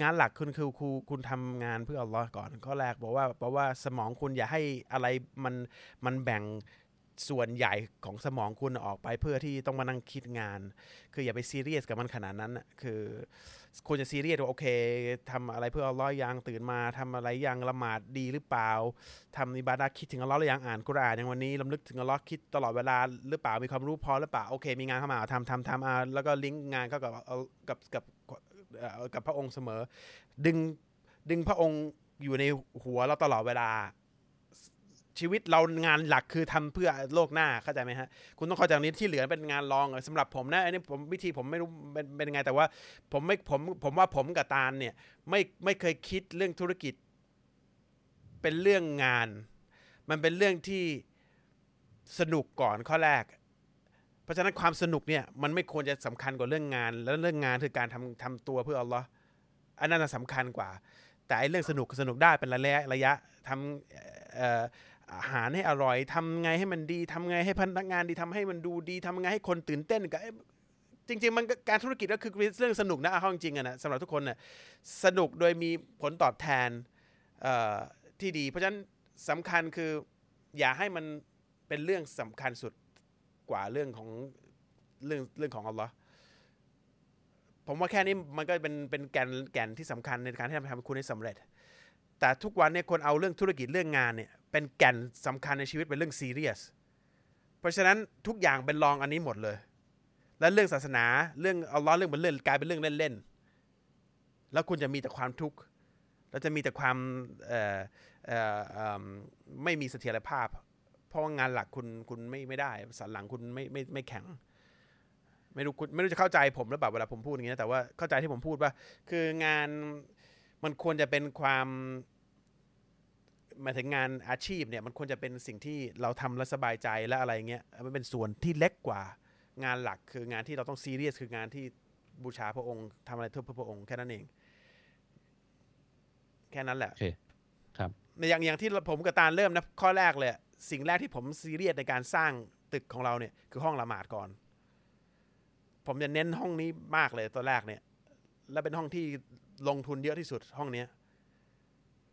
งานหลักคุณคือคุณคุณทำงานเพื่ออัลลอฮ์ก่อนข้อแรกบอกว่าเพราะว่าสมองคุณอย่าให้อะไรมันมันแบ่ง ส่วนใหญ่ของสมองคุณออกไปเพื่อที่ต้องมานั่งคิดงาน คืออย่าไปซีเรียสกับมันขนาดนั้น คือควรจะซีเรียสว่าโอเคทำอะไรเพื่ออัลลอฮ์ยังตื่นมาทำอะไรยังละหมาดดีหรือเปล่าทำอิบาดะห์คิดถึงอัลลอฮ์หรือยังอ่านกุรอานอย่างวันนี้ลำลึกถึงอัลลอฮ์คิดตลอดเวลาหรือเปล่ามีความรู้พอหรือเปล่าโอเค มีงานเข้ามาทำทำทำอ่าแล้วก็ลิงก์งานเข้ากับกับกับกับพระองค์เสมอ ดึงดึงพระองค์อยู่ในหัวเราตลอดเวลา ชีวิตเรางานหลักคือทำเพื่อโลกหน้าเข้าใจไหมฮะคุณต้องเข้าใจตรงนี้ที่เหลือเป็นงานรองสำหรับผมนะอันนี้ผมวิธีผมไม่รู้เป็นเป็นยังไงแต่ว่า ผมไม่ผมผมว่าผมกับตาลเนี่ยไม่ไม่เคยคิดเรื่องธุรกิจ เป็นเรื่องงาน มันเป็นเรื่องที่สนุกก่อนข้อแรก เพราะฉะนั้นความสนุกเนี่ยมันไม่ควรจะสำคัญกว่าเรื่องงาน แล้วเรื่องงานคือการทำทำตัวเพื่ออัลลอฮ์อันนั้นนะสำคัญกว่า แต่ไอ้เรื่องสนุกสนุกได้เป็นระยะระยะทำเอาหารให้อร่อยทำไงให้มันดีทำไงให้พนักงานดีทำให้มันดูดีทำไงให้คนตื่นเต้นกับจริง ๆ มันการธุรกิจก็คือเรื่องสนุกนะเอาเข้าจริงๆอะนะสำหรับทุกคนน่ะสนุกโดยมีผลตอบแทนที่ดี เพราะฉะนั้นสำคัญคืออย่าให้มันเป็นเรื่องสำคัญสุดกว่าเรื่องของเรื่องเรื่องของอัลลอฮ์ผมว่าแค่นี้มันก็เป็นเป็นแกนแกนที่สำคัญในการที่จะทำคุณให้สำเร็จ แต่ทุกวันเนี่ยคนเอาเรื่องธุรกิจเรื่องงานเนี่ย เป็นแก่นสำคัญในชีวิตเป็นเรื่องซีเรียส เพราะฉะนั้นทุกอย่างเป็นรองอันนี้หมดเลย และเรื่องศาสนาเรื่องอัลลอฮ์เรื่องเป็นเรื่องกลายเป็นเรื่องเล่นๆ แล้วคุณจะมีแต่ความทุกข์ แล้วจะมีแต่ความไม่มีเสถียรภาพ เพราะว่างานหลักคุณคุณไม่ไม่ได้สันหลังคุณไม่ไม่ไม่แข็งไม่รู้คุณไม่รู้จะเข้าใจผมหรือเปล่าเวลาผมพูดอย่างนี้แต่ว่าเข้าใจที่ผมพูดว่าคืองานมันควรจะเป็นความ หมายถึงงานอาชีพเนี่ยมันควรจะเป็นสิ่งที่เราทำแล้วสบายใจและอะไรเงี้ยมันเป็นส่วนที่เล็กกว่างานหลักคืองานที่เราต้องซีเรียสคืองานที่บูชาพระองค์ทำอะไรเพื่อพระองค์แค่นั้นเอง แค่นั้นแหละโอเคครับอย่างอย่างที่ผมกับตาลเริ่มนะข้อแรกเลยอะสิ่งแรกที่ผมซีเรียสในการสร้างตึกของเราเนี่ย คือห้องละหมาดก่อน ผมจะเน้นห้องนี้มากเลยตัวแรกเนี่ย และเป็นห้องที่ลงทุนเยอะที่สุดห้องเนี้ย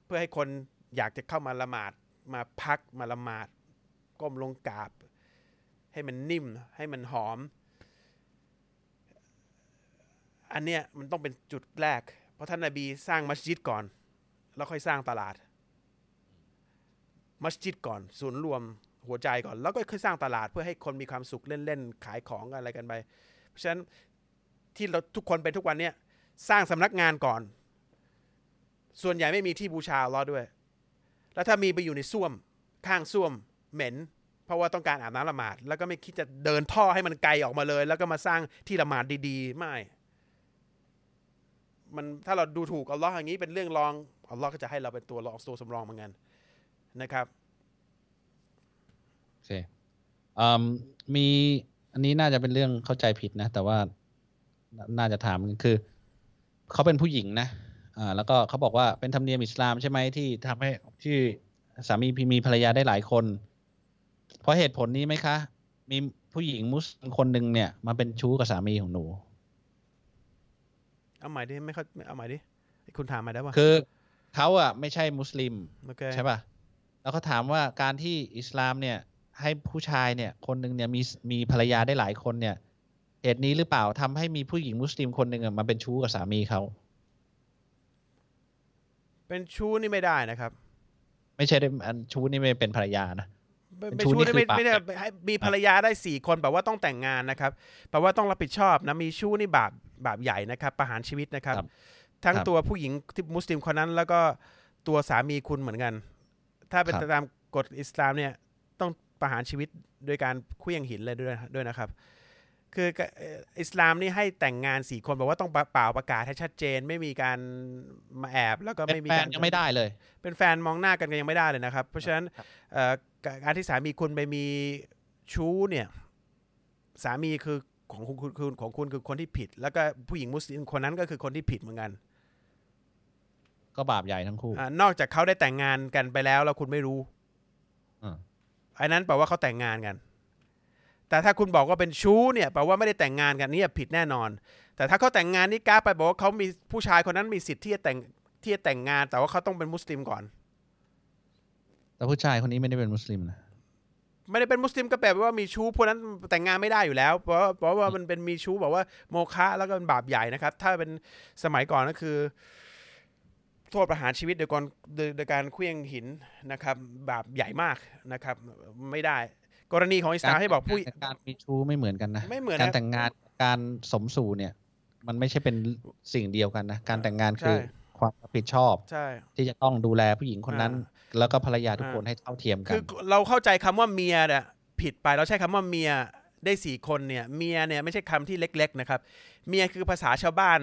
เพื่อให้คน อยากจะเข้ามาละหมาดมาพักมาละหมาดก้มลงกราบ ให้มันนิ่มให้มันหอม อันเนี้ยมันต้องเป็นจุดแรก เพราะท่านนาบีสร้างมัสยิดก่อน แล้วค่อยสร้างตลาด มัสยิดก่อน ศูนย์รวมหัวใจก่อน แล้วก็ค่อยสร้างตลาดเพื่อให้คนมีความสุขเล่นๆขายของอะไรกันไปเพราะฉะนั้นที่เราทุกคนเป็นทุกวันเนี้ยสร้างสำนักงานก่อน ส่วนใหญ่ไม่มีที่บูชาลเลอด้วย แล้วถ้ามีไปอยู่ในส้วมข้างส้วมเหม็น เพราะว่าต้องการอาบน้ำละหมาด แล้วก็ไม่คิดจะเดินท่อให้มันไกลออกมาเลย แล้วก็มาสร้างที่ละหมาดดี ๆ ไม่ มันถ้าเราดูถูกอัลลอฮ์อย่างนี้เป็นเรื่องรองอัลลอฮ์ก็จะให้เราเป็นตัวรองตัวสำรองเหมือนกันนะครับโอเคอืมมีอันนี้น่าจะเป็นเรื่องเข้าใจผิดนะ แต่ว่าน่าจะถามคือเขาเป็นผู้หญิงนะ อ่าแล้วก็เขาบอกว่าเป็นธรรมเนียมอิสลามใช่ไหมที่ทำให้ที่สามีมีภรรยาได้หลายคน เพราะเหตุผลนี้ไหมคะ มีผู้หญิงมุสลิมคนหนึ่งเนี่ย มาเป็นชู้กับสามีของหนู เอาใหม่ดิไม่เข้าเอาใหม่ดิคุณถามมาได้ป่ะคือเขาอะไม่ใช่มุสลิมโอเคใช่ป่ะแล้วเขาถามว่าการที่อิสลามเนี่ย ให้ผู้ชายเนี่ย คนหนึ่งเนี่ยมีมีภรรยาได้หลายคนเนี่ยเหตุนี้หรือเปล่าทำให้มีผู้หญิงมุสลิมคนหนึ่งอะมาเป็นชู้กับสามีเขา เป็นชู้นี่ไม่ได้นะครับ ไม่ใช่ได้อันชู้นี่ไม่เป็นภรรยานะเป็นเป็นเป็นชู้ชู้นี่นี่ไม่คือปากไม่ได้ให้มีภรรยาได้สี่คนแปลว่าต้องแต่งงานนะครับแปลว่าต้องรับผิดชอบนะมีชู้นี่บาปบาปใหญ่นะครับ ประหารชีวิตนะครับครับทั้งครับตัวผู้หญิงที่มุสลิมคนนั้น แล้วก็ตัวสามีคุณเหมือนกัน ถ้าเป็นครับตามกฎอิสลามเนี่ยต้องประหารชีวิตโดยการเคลื่องหินเลยด้วยด้วยนะครับ คือเอ่ออิสลามนี่ให้แต่งงานสี่คนบอกว่าต้องเปล่าประกาศให้ชัดเจน ไม่มีการมาแอบแล้วก็เป็นไม่มีแฟกานรยังไม่ได้เลย เป็นแฟนมองหน้ากันก็ยังไม่ได้เลยนะครับ เพราะฉะนั้นครับเอ่อการที่สามีคุณไปมีชู้เนี่ยสามีคือของคุณคือของคุณคือคนที่ผิด แล้วก็ผู้หญิงมุสลิมคนนั้นก็คือคนที่ผิดเหมือนกัน ก็บาปใหญ่ทั้งคู่อานอกจากเขาได้แต่งงานกันไปแล้วแล้วคุณไม่รู้อืมอันนั้นแปลว่าเขาแต่งงานกัน แต่ถ้าคุณบอกว่าเป็นชู้เนี่ยแปลว่าไม่ได้แต่งงานกันเนี่ยผิดแน่นอน แต่ถ้าเขาแต่งงานนี่กล้าไปบอกว่าเขามีผู้ชายคนนั้นมีสิทธิ์ที่จะแต่งที่จะแต่งงาน แต่ว่าเขาต้องเป็นมุสลิมก่อน แต่ผู้ชายคนนี้ไม่ได้เป็นมุสลิมนะไม่ได้เป็นมุสลิมก็แปลว่ามีชู้พวกนั้นแต่งงานไม่ได้อยู่แล้ว เพราะว่าเพราะว่ามันเป็นมีชู้บอกว่าโมฆะแล้วก็เป็นบาปใหญ่นะครับ ถ้าเป็นสมัยก่อนก็คือ โทษประหารชีวิตโดยการโดยโดยการเคลื่องหินนะครับ บาปใหญ่มากนะครับ ไม่ได้ กรณีของอิสลามให้บอกผู้ารการมีชู้ไม่เหมือนกันนะไม่เหมือนการนะแต่งงานการสมสู่เนี่ย มันไม่ใช่เป็นสิ่งเดียวกันนะ การแต่งงานคือใช่ความรับผิดชอบใช่ที่จะต้องดูแลผู้หญิงคนนั้น แล้วก็ภรรยาทุกคนอ่าให้เท่าเทียมกัคือนเราเข้าใจคำว่าเมียเนี่ยผิดไปเราใช้คำว่าเมียได้สี่คนเนี่ยเมียเนี่ยไม่ใช่คำที่เล็ก ๆนะครับ เมียคือภาษาชาวบ้าน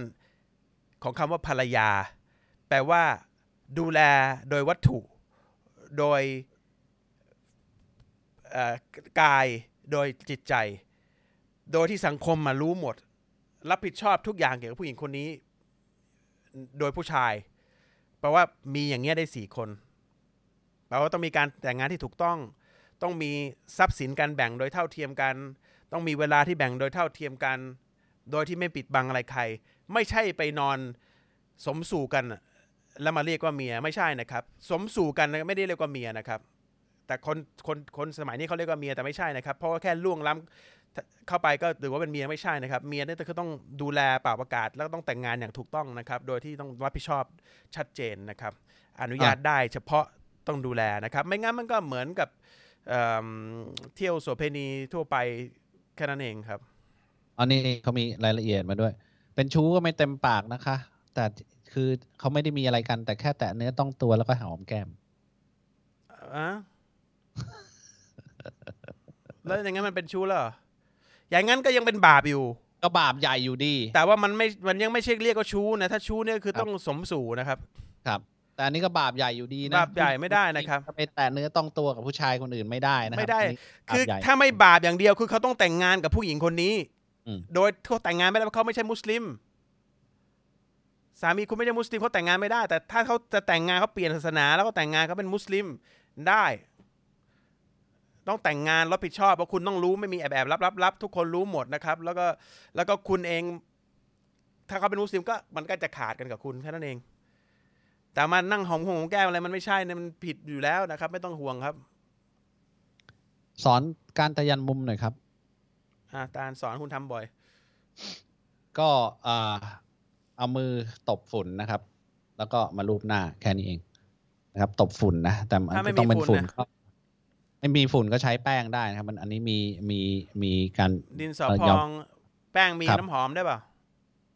ของคำว่าภรรยา แปลว่าดูแลโดยวัตถุ โดยเอ่อ กายโดยจิตใจ โดยที่สังคมมารู้หมด รับผิดชอบทุกอย่างเกี่ยวกับผู้หญิงคนนี้ โดยผู้ชายแปลว่ามีอย่างเงี้ยได้สี่คนแปลว่าต้องมีการแต่งงานที่ถูกต้อง ต้องมีทรัพย์สินการแบ่งโดยเท่าเทียมกัน ต้องมีเวลาที่แบ่งโดยเท่าเทียมกัน โดยที่ไม่ปิดบังอะไรใคร ไม่ใช่ไปนอนสมสู่กันแล้วมาเรียกว่าเมียไม่ใช่นะครับ สมสู่กันไม่ได้เรียกว่าเมียนะครับ แต่คนคนคนสมัยนี้เขาเรียกว่าเมียแต่ไม่ใช่นะครับ เพราะว่าแค่ล่วงล้เข้าไปก็ถือว่าเป็นเมียไม่ใช่นะครับเมียเนี่ยก็ต้องดูแลเป่าประกาศ แล้วก็ต้องแต่งงานอย่างถูกต้องนะครับ โดยที่ต้องรับผิดชอบชัดเจนนะครับ อนุญาตได้เฉพาะต้องดูแลนะครับ ไม่งั้นมันก็เหมือนกับเอิ่มเที่ยวโสเภณีทั่วไปแค่นั้นเองครับอันนี้เขามีรายละเอียดมาด้วย เป็นชู้ก็ไม่เต็มปากนะคะ แต่คือเขาไม่ได้มีอะไรกันแต่แค่แตะเนื้อต้องตัวแล้วก็หอมแก้มอะ แล้วอย่างงั้นมันเป็นชู้แล้วเหรอ อย่างงั้นก็ยังเป็นบาปอยู่ ก็บาปใหญ่อยู่ดี แต่ว่ามันไม่ มันยังไม่ใช่เรียกว่าชู้นะ ถ้าชู้เนี่ยคือครับต้องสมสู่นะครับ ครับ แต่อันนี้ก็บาปใหญ่อยู่ดีนะบาปใหญ่ไม่ได้นะครับจงๆไปแตะเนื้อต้องตัวกับผู้ชายคนอื่นไม่ได้นะรับ ไม่ได้นนี้บาปคือใหญ่ถ้าไม่บาปอย่างเดียวคือเขาต้องแต่งงานกับผู้หญิงคนนี้อืมโดยเขาแต่งงานไม่ได้เพราะเขาไม่ใช่มุสลิม สามีคุณไม่ใช่มุสลิมเขาแต่งงานไม่ได้ แต่ถ้าเขาจะแต่งงานเขาเปลี่ยนศาสนา แล้วก็แต่งงานเขาเป็นมุสลิมได้ ต้องแต่งงานรับผิดชอบเพราะคุณต้องรู้ไม่มีแอบแอบรับรับรับทุกคนรู้หมดนะครับ แล้วก็แล้วก็คุณเอง ถ้าเขาเป็นมุสลิมก็มันก็จะขาดกันกับคุณแค่นั้นเอง แต่มานั่งหอมหงหอมแก้มอะไรมันไม่ใช่เนี่ยมันผิดอยู่แล้วนะครับ ไม่ต้องห่วงครับ สอนการตะยันมุมหน่อยครับอ่าตาลสอนคุณทำบ่อย ก็อ่าเอามือตบฝุ่นนะครับ แล้วก็มาลูบหน้าแค่นี้เองนะครับ ตบฝุ่นนะแต่มันถ้าไม่ก็ต้องเป็นมีฝุ่ฝุ่นนนะก็ ไม่มีฝุ่นก็ใช้แป้งได้นะครับ มันอันนี้มีมีมีการดินสอเอ่อพยออมงแป้งมีครับน้ำหอมได้เปล่า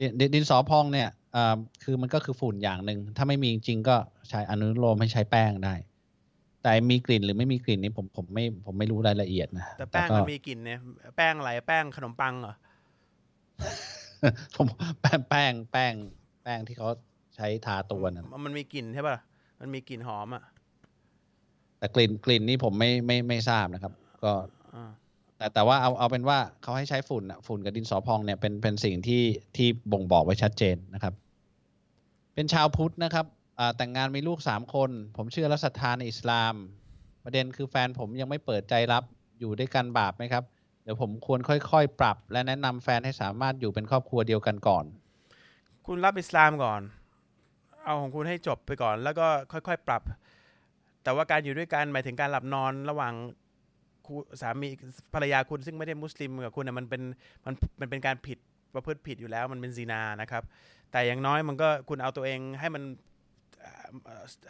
ดินดินดินสอพองเนี่ยอ่าคือมันก็คือฝุ่นอย่างหนึ่งถ้าไม่มีจริงๆก็ใช้อนุโลมให้ใช้แป้งได้ แต่มีกลิ่นหรือไม่มีกลิ่นนี่ผมผมไม่ผมไม่รู้รายละเอียดนะแต่แป้งก็มันมีกลิ่นเนี่ยแป้งอะไรแป้งขนมปังเหรอผมแป้งแป้งแป้งแป้งที่เขาใช้ทาตัวนะมันมีกลิ่นใช่ป่ะมันมีกลิ่นหอมอะ แต่กลิ่นกลิ่นนี่ผมไม่ไม่ไม่ทราบนะครับ ก็อ่าแต่แต่ว่าเอาเอาเป็นว่าเขาให้ใช้ฝุ่นอะฝุ่นกับดินสอพองเนี่ยเป็นเป็นสิ่งที่ที่บ่งบอกไว้ชัดเจนนะครับ เป็นชาวพุทธนะครับอ่าแต่งงานมีลูกสามคน ผมเชื่อและศรัทธาในอิสลาม ประเด็นคือแฟนผมยังไม่เปิดใจรับอยู่ด้วยกันบาปไหมครับ เดี๋ยวผมควรค่อยๆ ปรับ และแนะนำแฟนให้สามารถอยู่เป็นครอบครัวเดียวกันก่อน คุณรับอิสลามก่อน เอาของคุณให้จบไปก่อน แล้วก็ค่อยๆ ปรับ แต่ว่าการอยู่ด้วยกันหมายถึงการหลับนอนระหว่างคู่สามีภรรยาคุณซึ่งไม่ได้มุสลิมกับคุณน่ะมันเป็นมันมันเป็นการผิดประพฤติผิดอยู่แล้ว มันเป็นซีนานะครับ แต่อย่างน้อยมันก็คุณเอาตัวเองให้มัน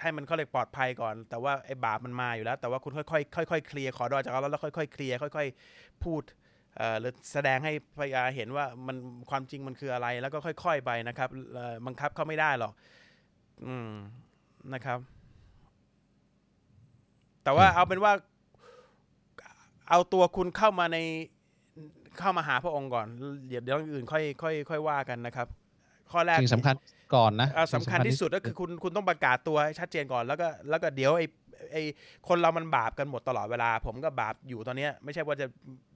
ให้มันเขาเรียกปลอดภัยก่อน แต่ว่าไอ้บาปมันมาอยู่แล้ว แต่ว่าคุณค่อยๆค่อยๆเคลียร์ขอดอจากเราแล้วค่อยๆเคลียร์ค่อย ๆ พูดเอ่อหรือแสดงให้ภรรยาเห็นว่ามันความจริงมันคืออะไร แล้วก็ค่อย ๆ ไปนะครับบังคับเขาไม่ได้หรอก อืมนะครับ แต่ว่าเอาเป็นว่า เอาตัวคุณเข้ามาในเข้ามาหาพระองค์ก่อนเดี๋ยวเดี๋ยวอย่างอื่นค่อยค่อยค่อยว่ากันนะครับ ข้อแรกสิ่งสำคัญก่อนนะอ่าสิ่งสำคัญที่สุดก็คือคุณคุณต้องประกาศตัวให้ชัดเจนก่อนแล้วก็แล้วก็เดี๋ยวไอ้ไอ้คนเรามันบาปกันหมดตลอดเวลา ผมก็บาปอยู่ตอนเนี้ย ไม่ใช่ว่าจะ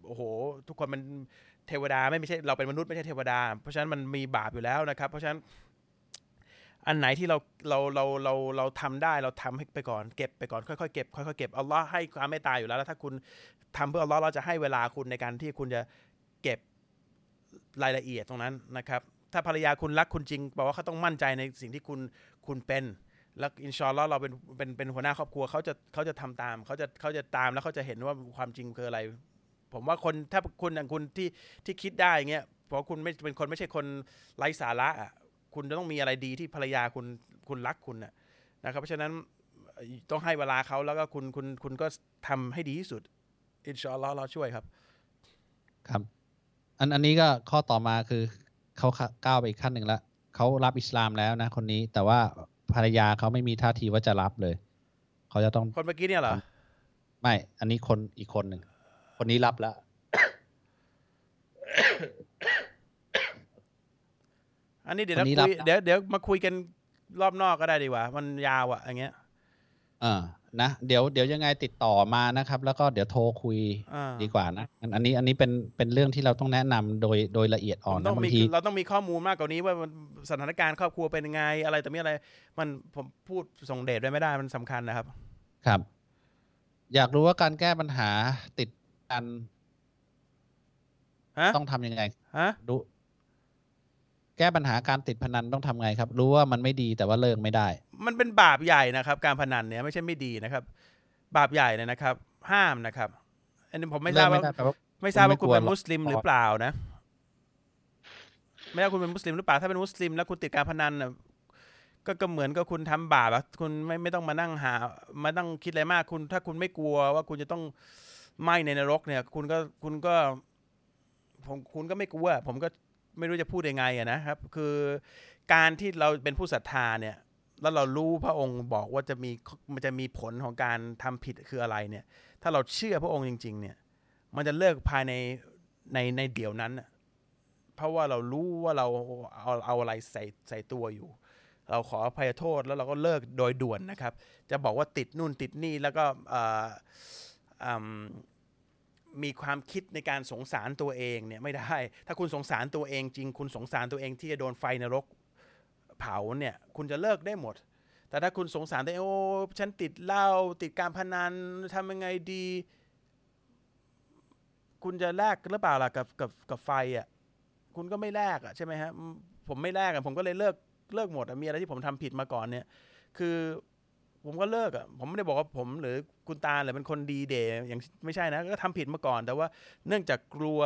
โอ้โห ทุกคนมันเทวดาไม่ไม่ใช่เราเป็นมนุษย์ไม่ใช่เทวดา เพราะฉะนั้นมันมีบาปอยู่แล้วนะครับ เพราะฉะนั้น อันไหนที่เราเราเราเราเราทำได้เราทำให้ไปก่อนเก็บไปก่อนค่อยๆเก็บค่อยๆเก็บอัลลอฮ์ให้ความเมตตายอยู่แล้วแล้วถ้าคุณทำเพื่ออัลลอฮ์เราจะให้เวลาคุณในการที่คุณจะเก็บรายละเอียดตรงนั้นนะครับ ถ้าภรรยาคุณรักคุณจริงบอกว่าเขาต้องมั่นใจในสิ่งที่คุณคุณเป็น แล้วอินชอัลลอเราเป็นเป็นเป็นหัวหน้าครอบครัวเขาจะเขาจะทำตามเขาจะเขาจะตามแล้วเขาจะเห็นว่าความจริงคืออะไร ผมว่าคนถ้าคุณอย่างคุณที่ที่คิดได้เงี้ยเพราะคุณไม่เป็นคนไม่ใช่คนไร้สาระอะ คุณจะต้องมีอะไรดีที่ภรรยาคุณคุณรักคุณน่ะนะครับ เพราะฉะนั้นเอ่อต้องให้เวลาเขาแล้วก็คุณคุณคุณก็ทำให้ดีที่สุด อินชาอัลลอฮ์เราช่วยครับ ครับ อันอันนี้ก็ข้อต่อมาคือเขาก้าวไปอีกขั้นหนึ่งแล้วเขารับอิสลามแล้วนะ คนนี้แต่ว่าภรรยาเขาไม่มีท่าทีว่าจะรับเลย เขาจะต้องคนเมื่อกี้เนี่ยเหรอไม่ อันนี้คนอีกคนหนึ่งคนนี้รับแล้ว อันนี้เดี๋ยวเราคนนี้คุรับยเดี๋ยวเดี๋ยวมาคุยกันรอบนอกก็ได้ดีกว่า มันยาวอะอย่างเงี้ยอ่านะเดี๋ยวเดี๋ยวยังไงติดต่อมานะครับ แล้วก็เดี๋ยวโทรคุยอ่าดีกว่านะอันอันนี้อันนี้เป็นเป็นเรื่องที่เราต้องแนะนำโดยโดยละเอียดอ่อนผมต้อนะงบามีงทีเราต้องมีข้อมูลมากกว่านี้ว่ามันสถานการณ์ครอบครัวเป็นยังไงอะไรแต่ไม่อะไร มันผมพูดส่งเดชไปไม่ได้มันสำคัญนะครับ ครับ อยากรู้ว่าการแก้ปัญหาติดกันฮะต้องทำยังไงฮะรู้ แก้ปัญหาการติดพนันต้องทำไงครับ รู้ว่ามันไม่ดีแต่ว่าเลิกไม่ได้ มันเป็นบาปใหญ่นะครับ การพนันเนี่ยไม่ใช่ไม่ดีนะครับ บาปใหญ่เลยนะครับ ห้ามนะครับ อันนี้ผมไม่ทเลิรากบไม่ว่าได้แปลว่าไม่ทราบคุณไม่ว่าคุณกลัวเป็นหรอกมุสลิมหรือเปล่านะ ไม่ว่าคุณเป็นมุสลิมหรือเปล่าถ้าเป็นมุสลิม แล้วคุณติดการพนันน่ะก็ก็เหมือนกับคุณทำบาปอะคุณไม่ไม่ต้องมานั่งหา มานั่งคิดอะไรมากคุณ ถ้าคุณไม่กลัวว่าคุณจะต้องไหม้ในนรกเนี่ย คุณก็คุณก็ผมคุณก็ไม่กลัว ผมก็ ไม่รู้จะพูดยังไงอะนะครับ คือการที่เราเป็นผู้ศรัทธาเนี่ย แล้วเรารู้พระองค์บอกว่าจะมีมันจะมีผลของการทำผิดคืออะไรเนี่ย ถ้าเราเชื่อพระองค์จริง ๆ เนี่ย มันจะเลิกภายในในในเดี๋ยวนั้นเพราะว่าเรารู้ว่าเราเอาเอาอะไรใส่ใส่ตัวอยู่ เราขออภัยโทษแล้วเราก็เลิกโดยด่วนนะครับ จะบอกว่าติดนู่นติดนี่แล้วก็อ่ออื มีความคิดในการสงสารตัวเองเนี่ยไม่ได้ ถ้าคุณสงสารตัวเองจริง คุณสงสารตัวเองที่จะโดนไฟนรกเผาเนี่ยคุณจะเลิกได้หมด แต่ถ้าคุณสงสารตัวเองโอ้ฉันติดเหล้าติดการพนันทำยังไงดี คุณจะแลกหรือเปล่าล่ะกับกับกับไฟอะคุณก็ไม่แลกอะใช่ไหมฮะผมไม่แลกอะผมก็เลยเลิกเลิกหมดอะมีอะไรที่ผมทำผิดมาก่อนเนี่ย คือ ผมก็เลิกอะผมไม่ได้บอกว่าผมหรือคุณตาหรือเป็นคนดีเดย์อย่างไม่ใช่นะก็ทำผิดมาก่อน แต่ว่าเนื่องจากกลัว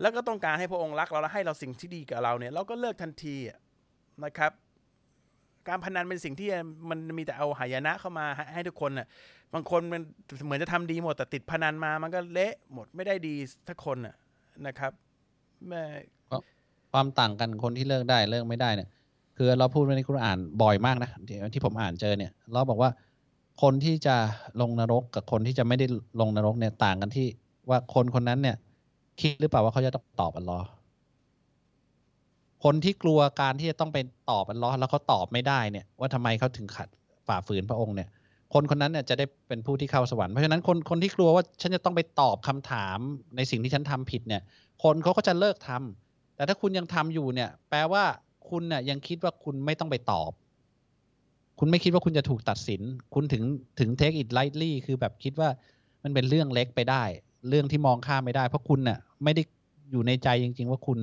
แล้วก็ต้องการให้พระองค์รักเราและให้เราสิ่งที่ดีกับเราเนี่ย เราก็เลิกทันทีนะครับ การพนันเป็นสิ่งที่มันมีแต่เอาหายนะเข้ามาให้ทุกคนน่ะบางคนมันเหมือนจะทำดีหมดแต่ติดพนันมา มันก็เละหมดไม่ได้ดีสักคนน่ะนะครับแม่ความต่างกันคนที่เลิกได้เลิกไม่ได้เนี่ย คือเราพูดในคุรอานบ่อยมากนะที่ผมอ่านเจอเนี่ย เราบอกว่าคนที่จะลงนรกกับคนที่จะไม่ได้ลงนรกเนี่ยต่างกันที่ว่าคนคนนั้นเนี่ย คิดหรือเปล่าว่าเขาจะต้องตอบอัลลอฮ์คนที่กลัวการที่จะต้องไปตอบอัลลอฮ์แล้วเขาตอบไม่ได้เนี่ย ว่าทำไมเขาถึงขัดฝ่าฝืนพระองค์เนี่ย คนคนนั้นเนี่ยจะได้เป็นผู้ที่เข้าสวรรค์เพราะฉะนั้นคนคนที่กลัวว่าฉันจะต้องไปตอบคำถามในสิ่งที่ฉันทำผิดเนี่ย คนเขาก็จะเลิกทำแต่ถ้าคุณยังทำอยู่เนี่ย แปลว่า คุณเนี่ยยังคิดว่าคุณไม่ต้องไปตอบ คุณไม่คิดว่าคุณจะถูกตัดสิน คุณถึงถึง take it lightly คือแบบคิดว่ามันเป็นเรื่องเล็กไปได้ เรื่องที่มองข้ามไม่ได้ เพราะคุณเนี่ยไม่ได้อยู่ในใจจริง ๆ ว่าคุณ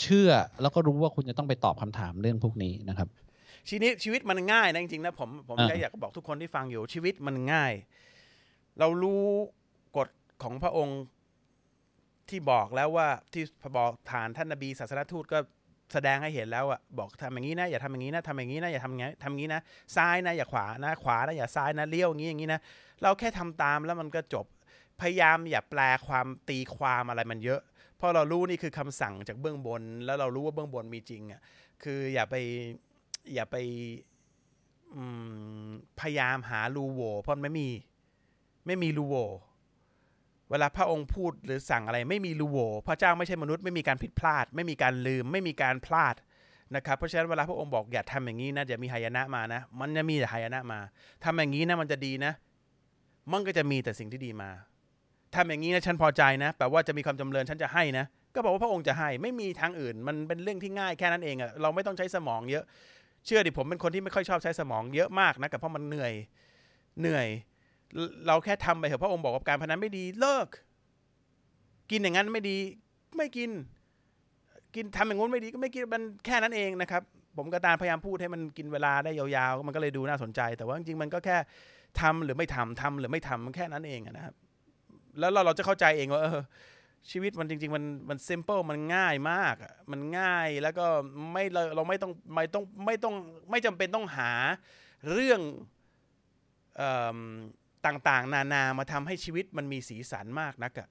เชื่อแล้วก็รู้ว่าคุณจะต้องไปตอบคำถามเรื่องพวกนี้นะครับ ชีวิตชีวิตมันง่ายนะจริงๆนะผมผมอ่าแค่อยากบอกทุกคนที่ฟังอยู่ชีวิตมันง่าย เรารู้กฎของพระองค์ ที่บอกแล้วว่าที่บอกฐานท่านนบีศาสนทูตก็แสดงให้เห็นแล้วอะบอกทำอย่างนี้นะอย่าทำอย่างนี้นะทำอย่างนี้นะอย่าทำอย่างนี้ทำอย่างนี้นะซ้ายนะอย่าขวานะขวานะอย่าซ้ายนะเลี้ยวอย่างนี้อย่างนี้นะเราแค่ทำตามแล้วมันก็จบพยายามอย่าแปลความตีความอะไรมันเยอะ เพราะเรารู้นี่คือคำสั่งจากเบื้องบน แล้วเรารู้ว่าเบื้องบนมีจริงอะคืออย่าไปอย่าไปพยายามหารูโว่เพราะมันไม่มี ไม่มีรูโว่ เวลาพระองค์พูดหรือสั่งอะไรไม่มีรูโว่พระเจ้าไม่ใช่มนุษย์ไม่มีการผิดพลาด ไม่มีการลืม ไม่มีการพลาดนะครับเพราะฉะนั้นเวลาพระองค์บอกอย่าทำอย่างนี้นะอย่ามีหายนะมานะ มันจะมีแต่หายนะมาทำอย่างนี้นะมันจะดีนะ มันก็จะมีแต่สิ่งที่ดีมาทำอย่างนี้นะฉันพอใจนะแปลว่าจะมีความจำเริญฉันจะให้นะ ก็บอกว่าพระองค์จะให้ไม่มีทางอื่น มันเป็นเรื่องที่ง่ายแค่นั้นเองอะเราไม่ต้องใช้สมองเยอะ เชื่อดิผมเป็นคนที่ไม่ค่อยชอบใช้สมองเยอะมากนะกับเพราะมันเหนื่อยเหนื่อย เราแค่ทำไปเถอะพระองค์บอกว่าการพนันไม่ดีเลิก กินอย่างนั้นไม่ดีไม่กิน กินทำอย่างงู้นไม่ดีก็ไม่กินมันแค่นั้นเองนะครับ ผมก็ตามพยายามพูดให้มันกินเวลาได้ยาวๆ มันก็เลยดูน่าสนใจ แต่ว่าจริงๆมันก็แค่ทำหรือไม่ทำทำหรือไม่ทำมันแค่นั้นเองนะครับ แล้วเราเราจะเข้าใจเองว่าเออชีวิตมันจริง ๆ มันมันซิมเปิลมันง่ายมากมันง่ายแล้วก็ไม่เราเราไม่ต้องไม่ต้องไม่ต้องไม่จำเป็นต้องหาเรื่องเอิ่ม ต่างๆ นานามาทำให้ชีวิตมันมีสีสันมากนักอะ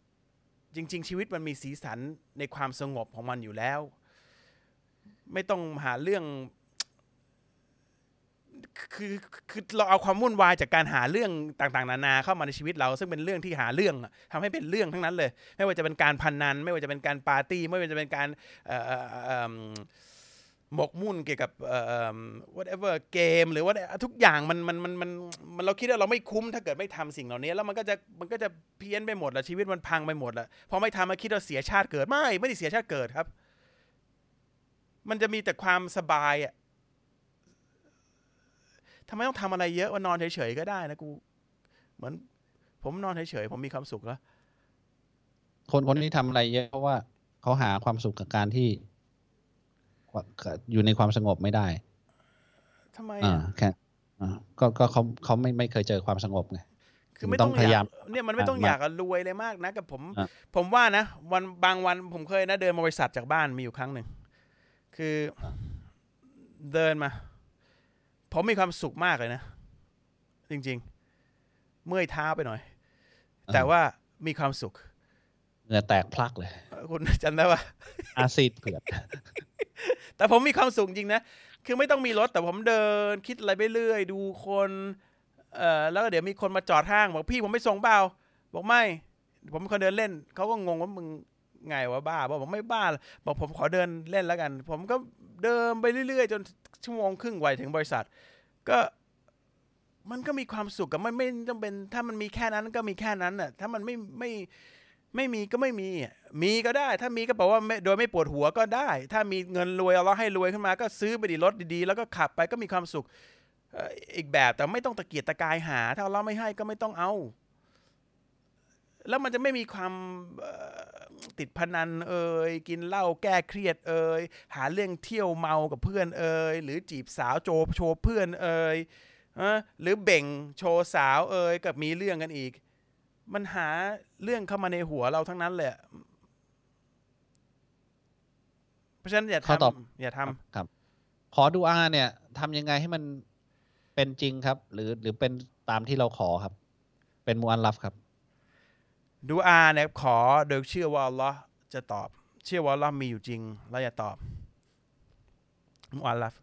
จริง ๆ ชีวิตมันมีสีสันในความสงบของมันอยู่แล้ว ไม่ต้องหาเรื่องคือคือเราเอาความวุ่นวายจากการหาเรื่องต่างๆ นานาเข้ามาในชีวิตเรา ซึ่งเป็นเรื่องที่หาเรื่องอะทำให้เป็นเรื่องทั้งนั้นเลย ไม่ว่าจะเป็นการพันนัน ไม่ว่าจะเป็นการปาร์ตี้ ไม่ว่าจะเป็นการเอ่อ หมกมุ่นเกี่ยวกับ whatever เกมหรือว่าทุกอย่างมันมันมันมันมันเราคิดว่าเราไม่คุ้มถ้าเกิดไม่ทำสิ่งเหล่านี้ แล้วมันก็จะมันก็จะเพี้ยนไปหมดละชีวิตมันพังไปหมดละพอไม่ทำมาคิดว่าเสียชาติเกิดไม่ไม่ได้เสียชาติเกิดครับ มันจะมีแต่ความสบายอะทำไมต้องทำอะไรเยอะว่านอนเฉยๆก็ได้นะกู เหมือน ผมนอนเฉยๆผมมีความสุขแล้วคนคนที่ทำอะไรเยอะเพราะว่าเขาหาความสุขกับการที่ อยู่ในความสงบไม่ได้ทำไมอ่าอะแค่อ่าก็ก็เขาเขาไม่ไม่เคยเจอความสงบไงคือไม่ต้ต้อองงพยายามอยากเนี่ยมันไม่ต้องมากอยากจะรวยเลยมากนะกับผมอะผมว่านะ วันบางวันผมเคยนะเดินมาบริษัทจากบ้านมีอยู่ครั้งหนึ่งคืออเดินมา ผมมีความสุขมากเลยนะ จริง ๆ เมื่อยเท้าไปหน่อย แต่ว่ามีความสุขเหงื่อแตกพลักเลยเอ่อ คุณจำได้ว่าอาซีดเผือดแต่ผมมีความสุขจริงนะ คือไม่ต้องมีรถแต่ผมเดิน คิดอะไรไปเรื่อย ดูคน เอ่อ แล้วก็เดี๋ยวมีคนมาจอดห้าง บอกพี่ผมไม่ส่งเปล่า บอกไม่ ผมเป็นคนเดินเล่น เขาก็งงว่ามึงไงวะบ้าบอกผมไม่บ้า บอกผมขอเดินเล่นแล้วกัน ผมก็เดินไปเรื่อยๆ จนชั่วโมงครึ่งไวถึงบริษัท ก็มันก็มีความสุขกับไม่ไม่ต้องเป็น ถ้ามันมีแค่นั้นก็มีแค่นั้นน่ะ ถ้ามันไม่ไม่ ไม่มีก็ไม่มี มีก็ได้ ถ้ามีก็บอกว่าโดยไม่ปวดหัวก็ได้ ถ้ามีเงินรวยเอาเราให้รวยขึ้นมา ก็ซื้อไปดิรถดีๆ แล้วก็ขับไปก็มีความสุขอีกแบบแต่ไม่ต้องตะเกียกตะกายหา ถ้าเราไม่ให้ก็ไม่ต้องเอา แล้วมันจะไม่มีความติดพนันเอ่ยกินเหล้าแก้เครียดเอ่ยหาเรื่องเที่ยวเมากับเพื่อนเอ่ยหรือจีบสาวโจโชว์เพื่อนเอ่ยหรือเบ่งโชว์สาวเอ่ยกับมีเรื่องกันอีก มันหาเรื่องเข้ามาในหัวเราทั้งนั้นเลยอะเพราะฉะนั้นอย่าข้อตอบทำอย่าทำครับ ขอดูอาเนี่ยทำยังไงให้มันเป็นจริงครับ หรือหรือเป็นตามที่เราขอครับ เป็นมูอันลัฟครับ ดูอาเนี่ยขอโดยเชื่อว่าอัลลอฮ์จะตอบ เชื่อว่าอัลลอฮ์มีอยู่จริง แล้วอย่าตอบมุอัลลัฟ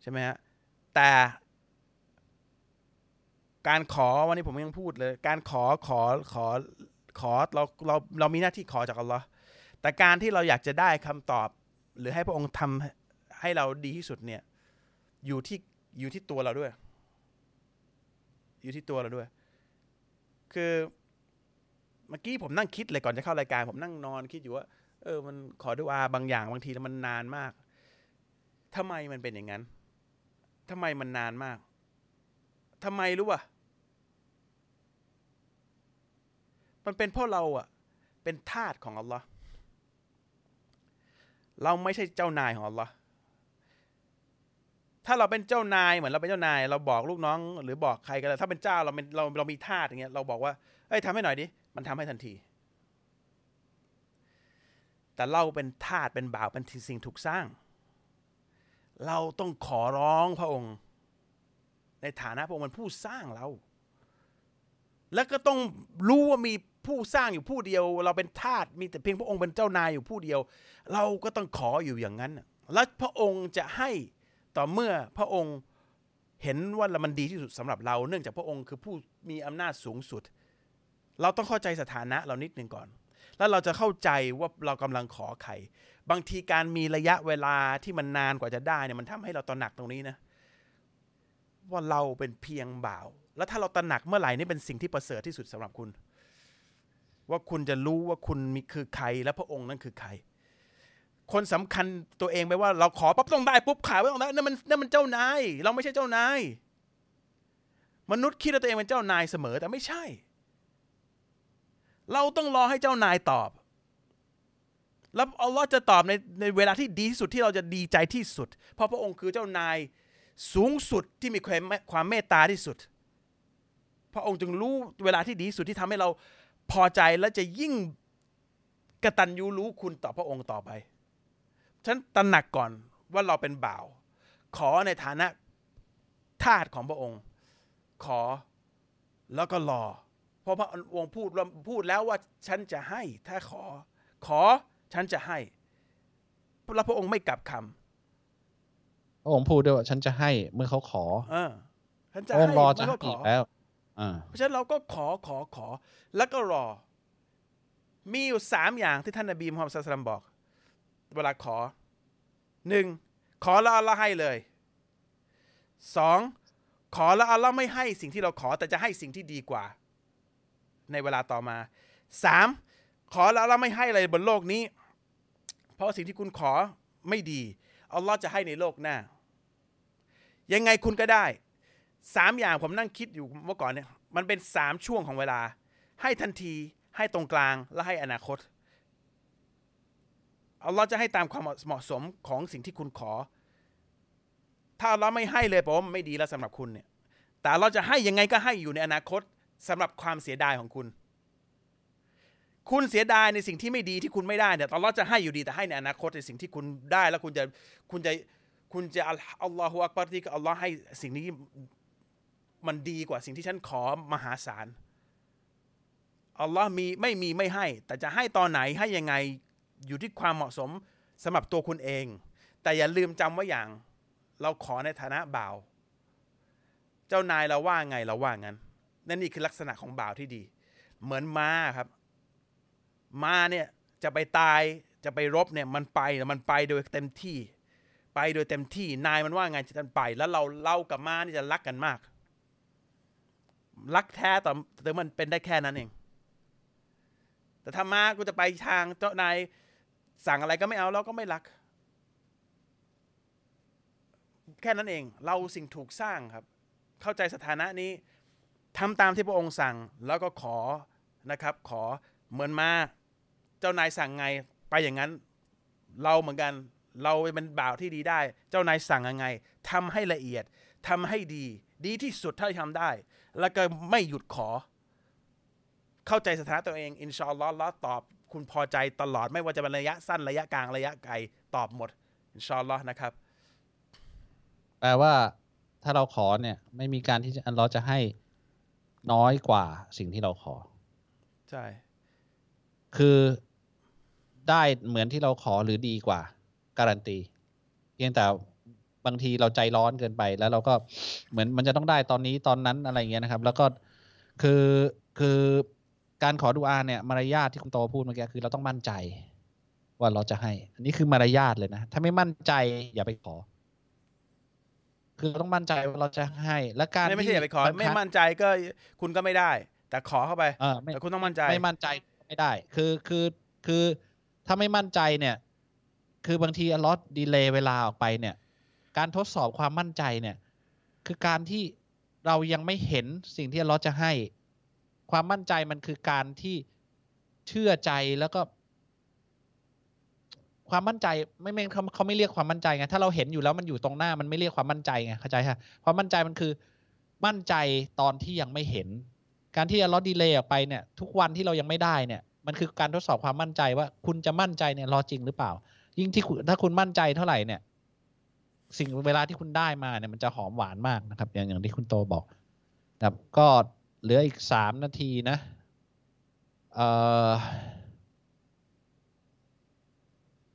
ใช่ไหมฮะแต่ การขอวันนี้ผมยังพูดเลย การขอขอขอขอเราเราเรามีหน้าที่ขอจากอัลลอฮ์แต่การที่เราอยากจะได้คำตอบ หรือให้พระองค์ทำให้เราดีที่สุดเนี่ยอยู่ที่อยู่ที่ตัวเราด้วย อยู่ที่ตัวเราด้วย คือเมื่อกี้ผมนั่งคิดเลยก่อนจะเข้ารายการ ผมนั่งนอนคิดอยู่ว่า เออ มันขอดูอาบางอย่างบางทีแล้วมันนานมากทำไมมันเป็นอย่างนั้นทำไมมันนานมากทำไมรู้ป่ะ มันเป็นเพราะเราอะเป็นทาสของอัลลอฮ์เราไม่ใช่เจ้านายของอัลลอฮ์ถ้าเราเป็นเจ้านายเหมือนเราเป็นเจ้านาย เราบอกลูกน้อง หรือบอกใครก็ได้วถ้าเป็นเจ้าเราเป็นเราเรามีทาสอย่างเงี้ยเราบอกว่าเอ้ยทำให้หน่อยดิมันทำให้ทันที แต่เราเป็นทาสเป็นบ่าวเป็นสิ่งถูกสร้าง เราต้องขอร้องพระองค์ ในฐานะพระองค์เป็นผู้สร้างเรา แล้วก็ต้องรู้ว่ามี ผู้สร้างอยู่ผู้เดียว เราเป็นทาสมีแต่เพียงพระองค์เป็นเจ้านายอยู่ผู้เดียว เราก็ต้องขออยู่อย่างนั้น และพระองค์จะให้ต่อเมื่อพระองค์เห็นว่ามันดีที่สุดสำหรับเรา เนื่องจากพระองค์คือผู้มีอำนาจสูงสุด เราต้องเข้าใจสถานะเรานิดหนึ่งก่อน แล้วเราจะเข้าใจว่าเรากำลังขอใครบางทีการมีระยะเวลาที่มันนานกว่าจะได้เนี่ยมันทำให้เราตระหนักตรงนี้นะว่าเราเป็นเพียงบ่าว แล้วถ้าเราตระหนักเมื่อไหร่นี่เป็นสิ่งที่ประเสริฐที่สุดสำหรับคุณ ว่าคุณจะรู้ว่าคุณมีคือใคร และพระองค์นั่นคือใคร คนสำคัญตัวเองไปว่า เราขอปั๊บต้องได้ปุ๊บขายไว้ต้องได้นั่นมันนั่นมันเจ้านาย เราไม่ใช่เจ้านาย มนุษย์คิดว่าตัวเองเป็นเจ้านายเสมอแต่ไม่ใช่ เราต้องรอให้เจ้านายตอบ แล้วอัลลอฮ์จะตอบในในเวลาที่ดีที่สุดที่เราจะดีใจที่สุด เพราะพระองค์คือเจ้านายสูงสุดที่มีความความเมตตาที่สุด พระองค์จึงรู้เวลาที่ดีที่สุดที่ทำให้เรา พอใจและจะยิ่งกตัญญูรู้คุณต่อพระองค์ต่อไป ฉันตระหนักก่อนว่าเราเป็นบ่าว ขอในฐานะทาสของพระองค์ ขอแล้วก็รอ เพราะพระองค์พูดว่าพูดแล้วว่าฉันจะให้ ถ้าขอ ขอฉันจะให้แล้วพระองค์ไม่กลับคพระองค์พูดด้วยว่าฉันจะให้เมื่อเขาขอำเออฉันพจะระองให้ค์รอจะเมื่ให้อเขาขอีอกแล้วอ่า เพราะฉะนั้นเราก็ขอขอขอ แล้วก็รอ มีอยู่สามอย่างที่ท่านนบีมุฮัมมัดศ็อลลัลลอฮุอะลัยฮิวะซัลลัมบอก เวลาขอหนึ่งขอแล้วอัลลอฮ์ให้เลยสองขอแล้วอัลลอฮ์ไม่ให้สิ่งที่เราขอแต่จะให้สิ่งที่ดีกว่า ในเวลาต่อมาสามขอแล้วอัลลอฮ์ไม่ให้อะไรบนโลกนี้ เพราะสิ่งที่คุณขอไม่ดีอัลลอฮ์จะให้ในโลกหน้า ยังไงคุณก็ได้ สามอย่างผมนั่งคิดอยู่เมื่อก่อนเนี่ย มันเป็นสามช่วงของเวลา ให้ทันทีให้ตรงกลางและให้อนาคตอัลลอฮ์จะให้ตามความเหมาะสมของสิ่งที่คุณขอ ถ้าเราไม่ให้เลยผมไม่ดีแล้วสำหรับคุณเนี่ย แต่เราจะให้ยังไงก็ให้อยู่ในอนาคตสำหรับความเสียดายของคุณ คุณเสียดายในสิ่งที่ไม่ดีที่คุณไม่ได้เนี่ยอัลลอฮ์จะให้อยู่ดีแต่ให้ในอนาคตในสิ่งที่คุณได้แล้วคุณจะคุณจะคุณจะอัลลอฮฺอักบารที่อัลลอฮ์ให้สิ่งนี้ มันดีกว่าสิ่งที่ฉันขอมหาศาลอัลลอฮ์มีไม่มีไม่ให้ แต่จะให้ตอนไหนให้ยังไงอยู่ที่ความเหมาะสมสำหรับตัวคุณเอง แต่อย่าลืมจำว่าอย่างเราขอในฐานะบ่าว เจ้านายเราว่าไงเราว่างั้น นั่นนี่คือลักษณะของบ่าวที่ดี เหมือนม้าครับม้าเนี่ยจะไปตายจะไปรบเนี่ยมันไปมันไปโดยเต็มที่ ไปโดยเต็มที่นายมันว่าไงจะไป แล้วเราเล่ากับม้านี่จะรักกันมาก รักแท้แต่แต่มันเป็นได้แค่นั้นเอง แต่ถ้าม้ากูจะไปทางเจ้านายสั่งอะไรก็ไม่เอาเราก็ไม่รัก แค่นั้นเอง เราสิ่งถูกสร้างครับ เข้าใจสถานะนี้ทำตามที่พระองค์สั่งแล้วก็ขอนะครับ ขอเหมือนมาเจ้านายสั่งไงไปอย่างนั้น เราเหมือนกัน เราเป็นบ่าวที่ดีได้ เจ้านายสั่งยังไงทำให้ละเอียดทำให้ดี ดีที่สุดเท่าที่ทำได้ แล้วก็ไม่หยุดขอ เข้าใจสถานะตัวเองอินชาอัลลอฮ์แล้วตอบ คุณพอใจตลอดไม่ว่าจะเป็นระยะสั้นระยะกลางระยะไกลตอบหมดอินชาอัลลอฮ์นะครับแปลว่าถ้าเราขอเนี่ย ไม่มีการที่อัลลอฮ์จะให้น้อยกว่าสิ่งที่เราขอ ใช่ คือได้เหมือนที่เราขอหรือดีกว่า การันตี เพียงแต่ บางทีเราใจร้อนเกินไป แล้วเราก็เหมือนมันจะต้องได้ตอนนี้ตอนนั้นอะไรเงี้ยนะครับ แล้วก็คือคือการขอดุอาเนี่ยมารยาทที่คุณโตพูดเมื่อกี้คือเราต้องมั่นใจ ว่าเราจะให้ อันนี้คือมารยาทเลยนะ ถ้าไม่มั่นใจอย่าไปขอ คือเราต้องมั่นใจว่าเราจะให้ และการไม่ไม่ใช่อย่าไปขอบางคไม่รั้งมั่นใจก็คุณก็ไม่ได้ แต่ขอเข้าไปเออไม่แต่คุณต้องมั่นใจไม่มั่นใจไม่ได้ คือคือคือถ้าไม่มั่นใจเนี่ย คือบางทีอลอตดีเลย์เวลาออกไปเนี่ย การทดสอบความมั่นใจเนี่ย คือการที่เรายังไม่เห็นสิ่งที่อลอจะให้ ความมั่นใจมันคือการที่เชื่อใจแล้วก็ ความมั่นใจไม่ไม่เขาเขาไม่เรียกความมั่นใจไงถ้าเราเห็นอยู่แล้วมันอยู่ตรงหน้ามันไม่เรียกความมั่นใจไงเข้าใจฮะความมั่นใจมันคือมั่นใจตอนที่ยังไม่เห็น การที่อัลลอฮ์ดีเลย์ออกไปเนี่ย ทุกวันที่เรายังไม่ได้เนี่ย มันคือการทดสอบความมั่นใจว่า คุณจะมั่นใจเนี่ยรอจริงหรือเปล่า ยิ่งที่ถ้าคุณมั่นใจเท่าไหร่เนี่ย สิ่งเวลาที่คุณได้มาเนี่ยมันจะหอมหวานมากนะครับ อย่างอย่างที่คุณโตบอกครับก็เหลืออีกสามนาทีนะเอ่อ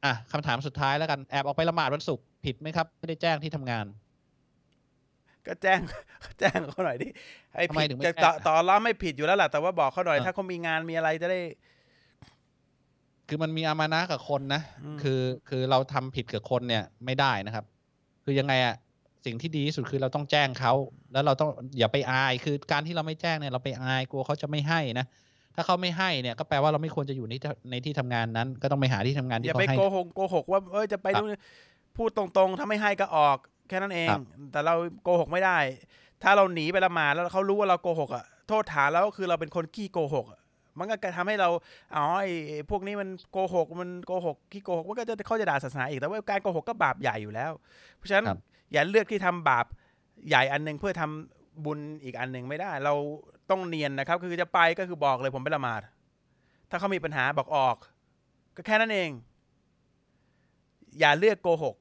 อะคำถามสุดท้ายแล้วกันแอบออกไปละหมาดวันศุกร์ผิดไหมครับ ไม่ได้แจ้งที่ทำงาน ก็แจ้งแจ้งเขาหน่อยดิไอ้ทำไมผิดถึงไม่จะแจ้ง ต่อต่อล้อไม่ผิดอยู่แล้วแหละแต่ว่าบอกเขาหน่อยอ่าถ้าเขามีงานมีอะไรจะได้ คือมันมีอามานะกับคนนะ อืม คือคือเราทำผิดกับคนเนี่ยไม่ได้นะครับ คือยังไงอะสิ่งที่ดีที่สุดคือเราต้องแจ้งเขาแล้วเราต้องอย่าไปอาย คือการที่เราไม่แจ้งเนี่ยเราไปอายกลัวเขาจะไม่ให้นะถ้าเขาไม่ให้เนี่ยก็แปลว่าเราไม่ควรจะอยู่ในที่ในที่ทำงานนั้น ก็ต้องไปหาที่ทำงานอที่ย่าเขาไปให้โกหกโกหกว่าเอ้ยจะไปครับนู่นพูดตรงๆ ถ้าไม่ให้ก็ออกแค่นั้นเองครับแต่แต่เราโกหกไม่ได้ ถ้าเราหนีไปละหมาดแล้วเขารู้ว่าเราโกหกอะโทษฐานแล้วก็คือเราเป็นคนขี้โกหกอะ มันก็ทำให้เราอ๋อไอ้ไอ้พวกนี้มันโกหกมันโกหกขี้โกหกมันก็จะเขาจะด่าศาสนาอีกแต่ว่าการโกหกก็บาปใหญ่อยู่แล้ว เพราะฉะนั้นครับอย่าเลือกที่ทำบาปใหญ่อันหนึ่งเพื่อทำบุญอีกอันหนึ่งไม่ได้ เราต้องเนียนนะครับ คือจะไปก็คือบอกเลยผมไปละหมาด ถ้าเขามีปัญหาบอกออก ก็แค่นั้นเอง อย่าเลือกโกหก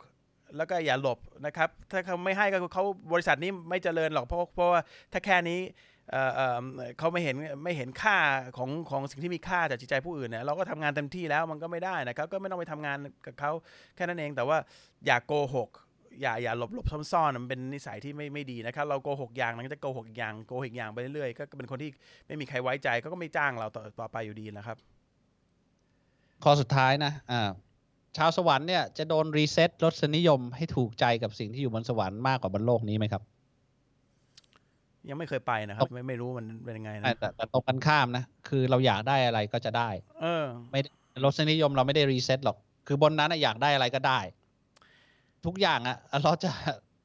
แล้วก็อย่าหลบนะครับ ถ้าเขาไม่ให้ก็คือเขาบริษัทนี้ไม่เจริญหรอกเพราะเพราะว่าถ้าแค่นี้ เขาไม่เห็นไม่เห็นค่าของของสิ่งที่มีค่าจากจิตใจผู้อื่นเนี่ยเราก็ทำงานเต็มที่แล้วมันก็ไม่ได้นะครับ ก็ไม่ต้องไปทำงานกับเขาแค่นั้นเองแต่ว่าอย่าโกหกอย่าอย่าหลบหลบซ่อนซ่อนๆมันเป็นนิสัยที่ไม่ไม่ดีนะครับ เราโกหกอย่างนั้นก็จะโกหกอีกอย่างโกหกอีกอย่างไปเรื่อยๆก็เป็นคนที่ไม่มีใครไว้ใจก็ก็ไม่จ้างเราต่อต่อไปอยู่ดีนะครับ ข้อสุดท้ายนะอ่าชาวสวรรค์เนี่ยจะโดนรีเซ็ตรสนิยมให้ถูกใจกับสิ่งที่อยู่บนสวรรค์มากกว่าบนโลกนี้ไหมครับ ยังไม่เคยไปนะครับ ไม่ไม่รู้มันเป็นยังไงนะแต่แต่แต่ตรงกันข้ามนะ คือเราอยากได้อะไรก็จะได้ เออ ไม่ได้รสนิยมเราไม่ได้ reset หรอก คือบนนั้นอะอยากได้อะไรก็ได้ ทุกอย่างอะเราจะ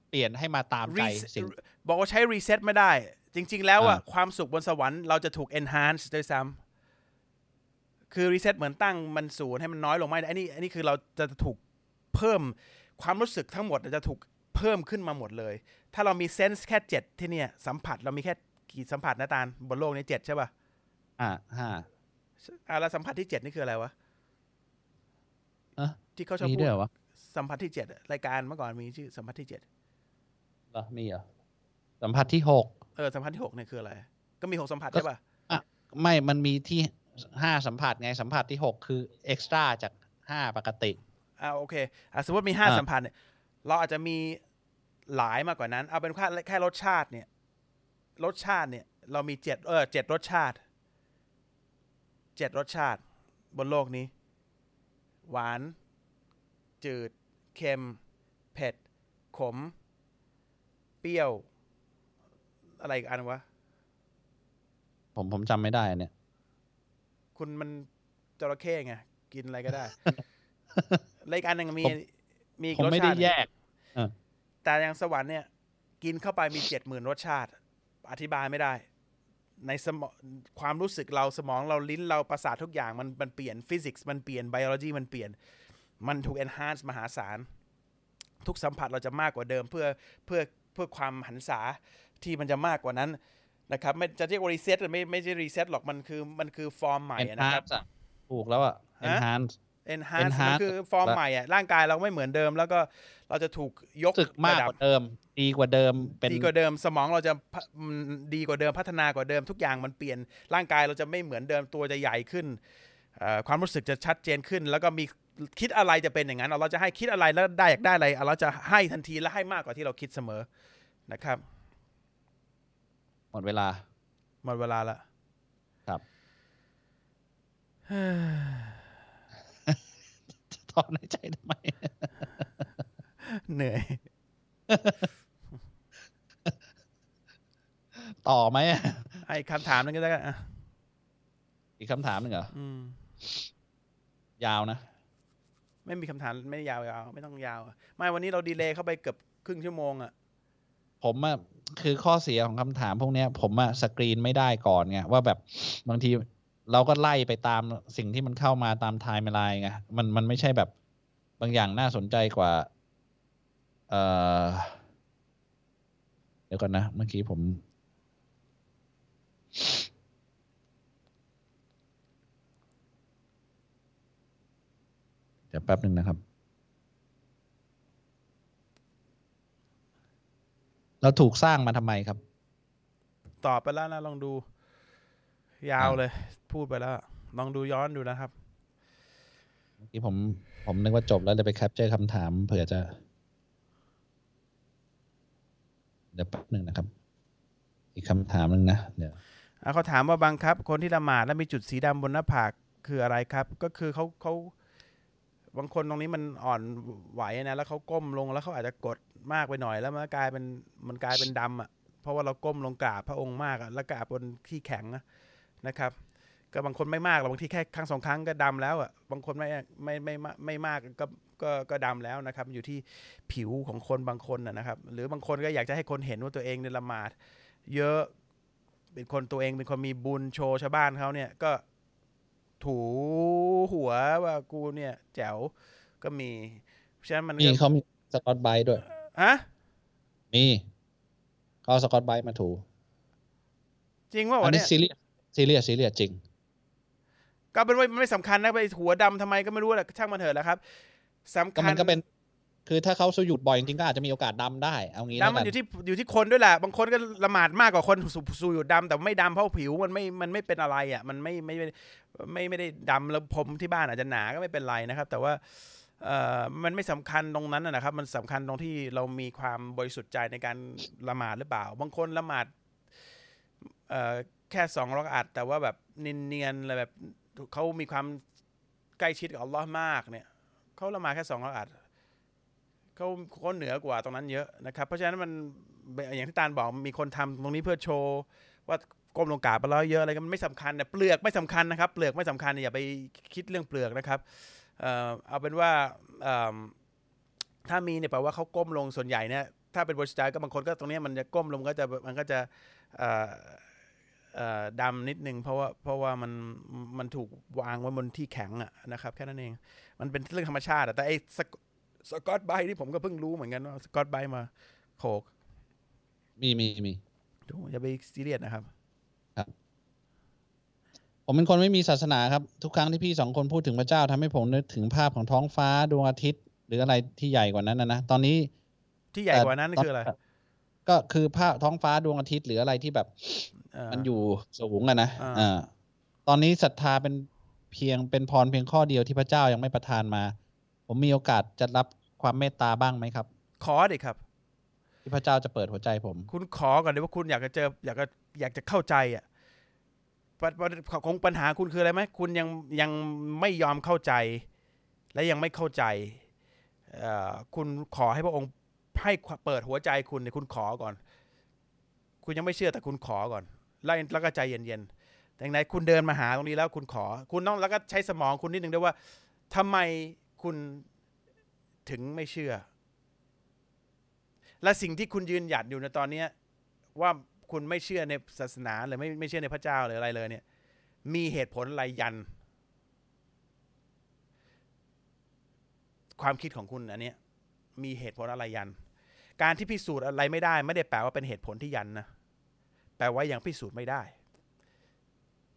เปลี่ยนให้มาตามใจ Reset ซึ่งบอกว่าใช้ reset ไม่ได้ จริง ๆ แล้วอะอ่าความสุขบนสวรรค์เราจะถูก enhance ด้วยซ้ำคือ reset เหมือนตั้งมันศูนย์ให้มันน้อยลงไม่ได้อันนี้อันนี้คือเราจะถูกเพิ่มความรู้สึกทั้งหมดจะถูกเพิ่มขึ้นมาหมดเลย ถ้าเรามี sense แค่เจ็ดที่เนี่ยสัมผัสเรามีแค่กี่สัมผัสนะตาลบนโลกนี้เจ็ดใช่ป่ะอ่าห้าอ่าแล้วสัมผัสที่เจ็ดนี่คืออะไรวะอะที่เขาชอบมีพูด้วยดเหรอวะสัมผัสที่เจ็ดอะรายการเมื่อก่อนมีชื่อสัมผัสที่เจ็ดเหรอมีเหรอสัมผัสที่หกเออสัมผัสที่หกเนี่ยคืออะไร ก็มีหกสัมผัสก็ใช่ป่ะอะไม่มันมีที่ห้าสัมผัสไงสัมผัสที่หกคือเอ็กซ์ตร้าจากห้าปกติอ่าโอเคอะสมมติมีห้าอ่าสัมผัสเนี่ยเราอาจจะมี หลายมากกว่านั้น เอาเป็นแค่แค่รสชาติเนี่ย รสชาติเนี่ย เรามีเจ็ดเออเจ็ดรสชาติเจ็ดรสชาติ บนโลกนี้ หวาน จืด เค็ม เผ็ด ขม เปรี้ยว อะไรอีกอันวะ ผมผมจำไม่ได้อันเนี่ย คุณมันจระเข้ไง กินอะไรก็ได้แล้วอีกอันหนึ่งมีผมมีอีกรสชาติหนึ่งผมไม่ได้แยก แต่อย่างสวรรค์เนี่ยกินเข้าไปมีเจ็ดหมื่นรสชาติ อธิบายไม่ได้ ในสมองความรู้สึกเราสมองเราลิ้นเราประสาททุกอย่างมันมันเปลี่ยนฟิสิกส์มันเปลี่ยน biology มันเปลี่ยน มันถูก enhance มหาศาล ทุกสัมผัสเราจะมากกว่าเดิมเพื่อเพื่อเพื่อความหรรษาที่มันจะมากกว่านั้นนะครับไม่จะเรียกว่า reset ไม่ไม่ใช่ reset หรอกมันคือมันคือฟอร์มใหม่อะนะครับ enhance อะถูกแล้วอะฮะ enhance enhance มัน enhance คือฟอร์มใหม่อะร่างกายเราไม่เหมือนเดิม แล้วก็ เราจะถูกยกรู้สึกมากระดักบว่าเดิม ดีกว่าเดิม เป็นดีกว่าเดิม สมองเราจะพะมันดีกว่าเดิมพัฒนากว่าเดิม ทุกอย่างมันเปลี่ยนร่างกายเราจะไม่เหมือนเดิมตัวจะใหญ่ขึ้นเอ่อความรู้สึกจะชัดเจนขึ้น แล้วก็มีคิดอะไรจะเป็นอย่างนั้นเราจะให้คิดอะไรแล้วได้อยากได้อะไรเราจะให้ทันทีและให้มากกว่าที่เราคิดเสมอนะครับหมดเวลาหมดเวลาละครับถอนหายใจทำไม เหนื่อย ต่อไหมอะไอ้คำถามนึงก็ได้กันอะอีกคำถามหนึ่งเหรออืม ยาวนะ ไม่มีคำถามไม่ยาวๆไม่ต้องยาวอะไม่วันนี้เราดีเลย์เข้าไปเกือบครึ่งชั่วโมงอะ ผมอะคือข้อเสียของคำถามพวกเนี้ย ผมอะสกรีนไม่ได้ก่อนไงว่าแบบบางทีเราก็ไล่ไปตามสิ่งที่มันเข้ามาตามไทม์ไลน์ไงมันมันไม่ใช่แบบ บางอย่างน่าสนใจกว่า เออเดี๋ยวก่อนนะ เมื่อกี้ผมเดี๋ยวแป๊บหนึ่งนะครับ เราถูกสร้างมาทำไมครับ ตอบไปแล้วนะ ลองดู ยาวเลย พูดไปแล้ว ลองดูย้อนดูนะครับ เมื่อกี้ผม ผมนึกว่าจบแล้วเลยไปแคปเจอร์คำถามเผื่อจะ เดี๋ยวแป๊บหนึ่งนะครับ อีกคำถามหนึ่งนะเดี๋ยวเขาถามว่าบังครับ คนที่ละหมาดแล้วมีจุดสีดำบนหน้าผากคืออะไรครับ ก็คือเขาเขาบางคนตรงนี้มันอ่อนไหวนะแล้วเขาก้มลงแล้วเขาอาจจะกดมากไปหน่อย แล้วมันกลายเป็นมันกลายเป็นดำอะเพราะว่าเราก้มลงกราบพระองค์มากอะแล้วกราบบนที่แข็งนะครับ ก็บางคนไม่มากหรอกบางทีแค่ครั้งสองครั้งก็ดำแล้วอะบางคนไม่ไม่ไม่ไม่ไม่มากก็ก็ก็ดำแล้วนะครับ อยู่ที่ผิวของคนบางคนนะนะครับ หรือบางคนก็อยากจะให้คนเห็นว่าตัวเองในยละหมาด เยอะเป็นคนตัวเองเป็นคนมีบุญโชว์ชาวบ้านเขาเนี่ยก็ถูหัวว่ากูเนี่ยแจ๋วก็มีเพราะฉะนั้นมันมีก็เขามีสกอตไบรท์ด้วยฮะมีเขาเอาสกอตไบรท์มาถู จริงว่าอัวะนนี้เนี่ยซีเรียสซีเรียสซีเรียสจริง ก็เป็นว่ามันไม่สำคัญนะไปหัวดำทำไมก็ไม่รู้แหละช่างมันเถอะแล้วครับสำก็คัญมันก็เป็น คือถ้าเขาสยุดบ่อยจริงๆก็อาจจะมีโอกาสดำได้เอางี้ดำแล้วมันกันอยู่ที่อยู่ที่คนด้วยแหละบางคนก็ละหมาดมากกว่าคนสูสูอยู่ดำแต่ไม่ดำเพราะผิวมันไม่มันไม่เป็นอะไรอะ มันไม่ไม่ไม่ไม่ไม่ได้ดำแล้วผมที่บ้านอาจจะหนาก็ไม่เป็นไรนะครับ แต่ว่าเอ่อมันไม่สำคัญตรงนั้นนะนะครับ มันสำคัญตรงที่เรามีความบริสุทธิ์ใจในการละหมาดหรือเปล่า บางคนละหมาดเอ่อแค่สองรักอัดแต่ว่าแบบเนียนๆอะไรแบบ เขามีความใกล้ชิดกับอัลลอฮ์มากเนี่ยเขาละหมาดแค่สองรักอัดเขาเขาเหนือกว่าตรงนั้นเยอะนะครับ เพราะฉะนั้นมันอย่างที่ตาลบอกมีคนทำตรงนี้เพื่อโชว์ว่าก้มลงกราบไปแล้วเยอะอะไรก็มันไม่สำคัญนะเปลือกไม่สำคัญนะครับ เปลือกไม่สำคัญอย่าไปคิดเรื่องเปลือกนะครับเอ่อเอาเป็นว่าถ้ามีเนี่ยแปลว่าเขาก้มลงส่วนใหญ่เนี่ยถ้าเป็นบริษัทก็บางคนก็ตรงนี้มันจะก้มลงก็จะมันก็จะ ดำนิดนึงเพราะว่าเพราะว่ามันมันถูกวางไว้บนที่แข็งอะนะครับ แค่นั้นเอง มันเป็นเรื่องธรรมชาติอะแต่ไอ้สกสกอตไบรท์นี่ผมก็เพิ่งรู้เหมือนกันว่าสกอตไบรท์มาโขก มีมีมีอย่าไปซีเรียสนะครับ ผมเป็นคนไม่มีศาสนาครับ ทุกครั้งที่พี่สองคนพูดถึงพระเจ้าทำให้ผมนึกถึงภาพของท้องฟ้าดวงอาทิตย์ หรืออะไรที่ใหญ่กว่านั้นนะนะตอนนี้ที่ใหญ่กว่านั้นคืออะไรก็คือภาพท้องฟ้าดวงอาทิตย์หรืออะไรที่แบบเออ มันอยู่สูงอะนะอ่าอ่าตอนนี้ศรัทธาเป็นเพียงเป็นพรเพียงข้อเดียวที่พระเจ้ายังไม่ประทานมา ผมมีโอกาสจะรับความเมตตาบ้างไหมครับ ขอดิครับ ที่พระเจ้าจะเปิดหัวใจผม คุณขอก่อนเลยว่าคุณอยากจะเจอ อยากจะอยากจะเข้าใจอะปัญปัญคงปัญหาคุณคืออะไรไหมคุณยังยังไม่ยอมเข้าใจ และยังไม่เข้าใจเอ่อคุณขอให้พระองค์ให้เปิดหัวใจคุณเนี่ยคุณขอก่อน คุณยังไม่เชื่อแต่คุณขอก่อน แล้วแล้วก็ใจเย็นๆแต่ไหนคุณเดินมาหาตรงนี้แล้วคุณขอ คุณต้องแล้วก็ใช้สมองคุณนิดนึงด้วยว่าทำไมคุณถึงไม่เชื่อ และสิ่งที่คุณยืนหยัดอยู่ในตอนเนี้ว่าคุณไม่เชื่อในศาสนาหรือไม่ไม่เชื่อในพระเจ้าหรืออะไรเลยเนี่ย มีเหตุผลอะไรยัน ความคิดของคุณอันเนี้ยมีเหตุผลอะไรยัน การที่พิสูจน์อะไรไม่ได้ ไม่ได้แปลว่าเป็นเหตุผลที่ยันนะ แปลว่ายังพิสูจน์ไม่ได้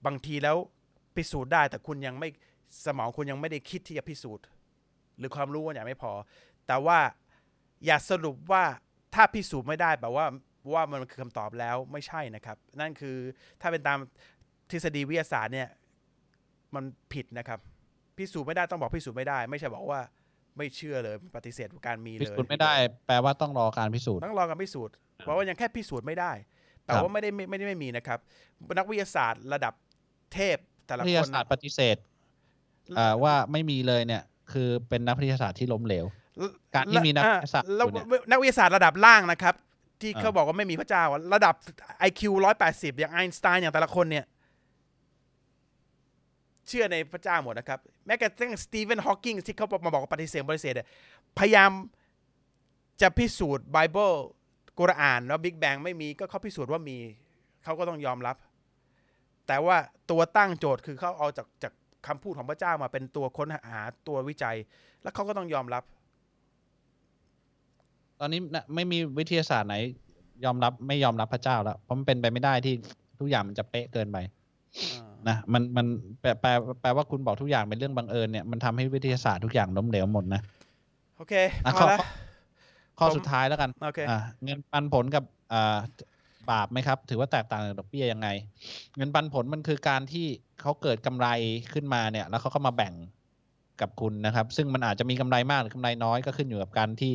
บางทีแล้วพิสูจน์ได้แต่คุณยังไม่สมองคุณยังไม่ได้คิดที่จะพิสูจน์ หรือความรู้ว่ายังไม่พอ แต่ว่าอย่าสรุปว่าถ้าพิสูจน์ไม่ได้แปลว่าว่ามันคือคำตอบแล้วไม่ใช่นะครับ นั่นคือถ้าเป็นตามทฤษฎีวิทยาศาสตร์เนี่ยมันผิดนะครับ พิสูจน์ไม่ได้ต้องบอกพิสูจน์ไม่ได้ ไม่ใช่บอกว่าไม่เชื่อเลยปฏิเสธการมีพิเลยสูจน์ไม่ได้ แปลว่าต้องรอการพิสูจน์ต้องรอการพิสูจน์เพราะว่ายังแค่พิสูจน์ไม่ได้ แต่ครับว่าไม่ได้ไม่ไม่ได้ไม่มีนะครับ นักวิทยาศาสตร์ระดับเทพแต่ละวิทคยานศาสตร์ปฏิเสธอ่าว่าไม่มีเลยเนี่ย คือเป็นนักวิทยาศาสตร์ที่ล้มเหลว การที่มีนักวิทยาศาสตร์แล้วอยู่เนี่ยนักวิทยาศาสตร์ระดับล่างนะครับ ที่อ่าเขาบอกว่าไม่มีพระเจ้าอะระดับ IQ 180 อย่างไอน์สไตน์อย่างแต่ละคนเนี่ย เชื่อในพระเจ้าหมดนะครับ แม้กระทั่งสตีเฟนฮอว์กิงที่เขามาบอกว่าปฏิเสธปฏิเสธเนี่ยพยายามจะพิสูจน์ไบเบิล กุรอานว่าบิ๊กแบงไม่มีก็เขาพิสูจน์ว่ามีเขาก็ต้องยอมรับ แต่ว่าตัวตั้งโจทย์คือเขาเอาจากจากคำพูดของพระเจ้ามาเป็นตัวค้นหาตัววิจัย แล้วเขาก็ต้องยอมรับ ตอนนี้นะไม่มีวิทยาศาสตร์ไหน ยอมรับไม่ยอมรับพระเจ้าแล้วเพราะมันเป็นไปไม่ได้ที่ทุกอย่างมันจะเป๊ะเกินไปอ่านะมันมันแปลแปลแปลว่าคุณบอกทุกอย่างเป็นเรื่องบังเอิญเนี่ยมันทำให้วิทยาศาสตร์ทุกอย่างล้มเหลวหมดนะโอเคอะพข้ออแล้ว ข้อผมสุดท้ายแล้วกันโอเคอ่าเงินปันผลกับอ่าบาปไหมครับ ถือว่าแตกต่างจากดอกเบี้ยยังไง เงินปันผลมันคือการที่เขาเกิดกำไรขึ้นมาเนี่ย แล้วเขาก็มาแบ่งกับคุณนะครับ ซึ่งมันอาจจะมีกำไรมากหรือกำไรน้อยก็ขึ้นอยู่กับการที่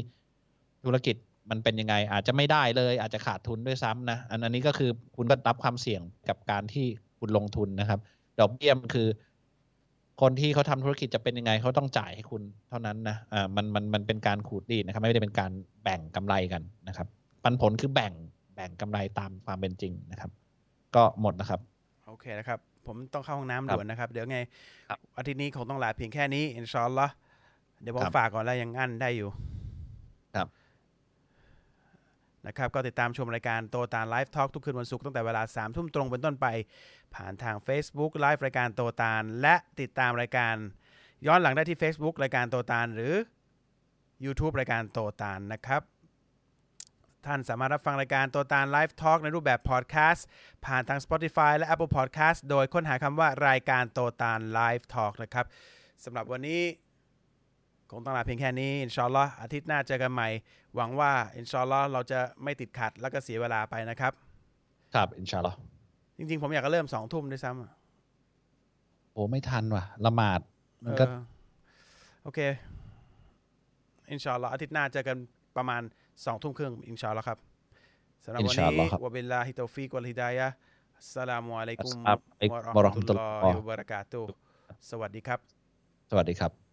ธุรกิจมันเป็นยังไง อาจจะไม่ได้เลย อาจจะขาดทุนด้วยซ้ำนะอันอันนี้ก็คือคุณก็รับความเสี่ยงกับการที่คุณลงทุนนะครับ ดอกเบี้ยมันคือ คนที่เขาทำธุรกิจจะเป็นยังไงเขาต้องจ่ายให้คุณเท่านั้นนะอ่ามันมันมันเป็นการขูดรีดนะครับ ไม่ได้เป็นการแบ่งกำไรกันนะครับ ปันผลคือแบ่งแบ่งกำไรตามความเป็นจริงนะครับ ก็หมดนะครับ โอเคนะครับ ผมต้องเข้าห้องน้ำครับด่วนนะครับ เดี๋ยวไงครับอาทิตย์นี้คงต้องลาเพียงแค่นี้อินชาอัลลอฮ์เดี๋ยวผมครับฝากก่อนแล้วยังอั้นได้อยู่ ครับ นะครับก็ติดตามชมรายการโตตาน Live Talk ทุกคืนวันศุกร์ตั้งแต่เวลาสามทุ่มตรงเป็นต้นไป ผ่านทาง Facebook ไลฟ์รายการโตตานและติดตามรายการย้อนหลังได้ที่ Facebook รายการโตตานหรือ YouTube รายการโตตานนะครับท่านสามารถรับฟังรายการโตตาน Live Talk ในรูปแบบพอดแคสต์ผ่านทาง Spotify และ Apple Podcast โดยค้นหาคำว่ารายการโตตาน Live Talk นะครับสำหรับวันนี้ คงต้องลาเพียงแค่นี้ إن شاء الله อาทิตย์หน้าเจอกันใหม่ หวังว่า إن شاء الله เราจะไม่ติดขัดแล้วก็เสียเวลาไปนะครับ ครับ إن شاء اللهจริง ๆ ผมอยากจะเริ่มสองทุ่มด้วยซ้ำอะโอ้ไม่ทันว่ะ ละหมาดมันก็เออโอเค إن شاء الله อาทิตย์หน้าเจอกันประมาณสองทุ่มครึ่งإن شاء الله ครับสำหรับวันอินชาอัลลอนี้ฮ์ครับوبالله التوفيق والهداية السلام عليكم السلام عليكم ورحمة الله ورحمة الله وبركاتهสวัสดีครับ สวัสดีครับ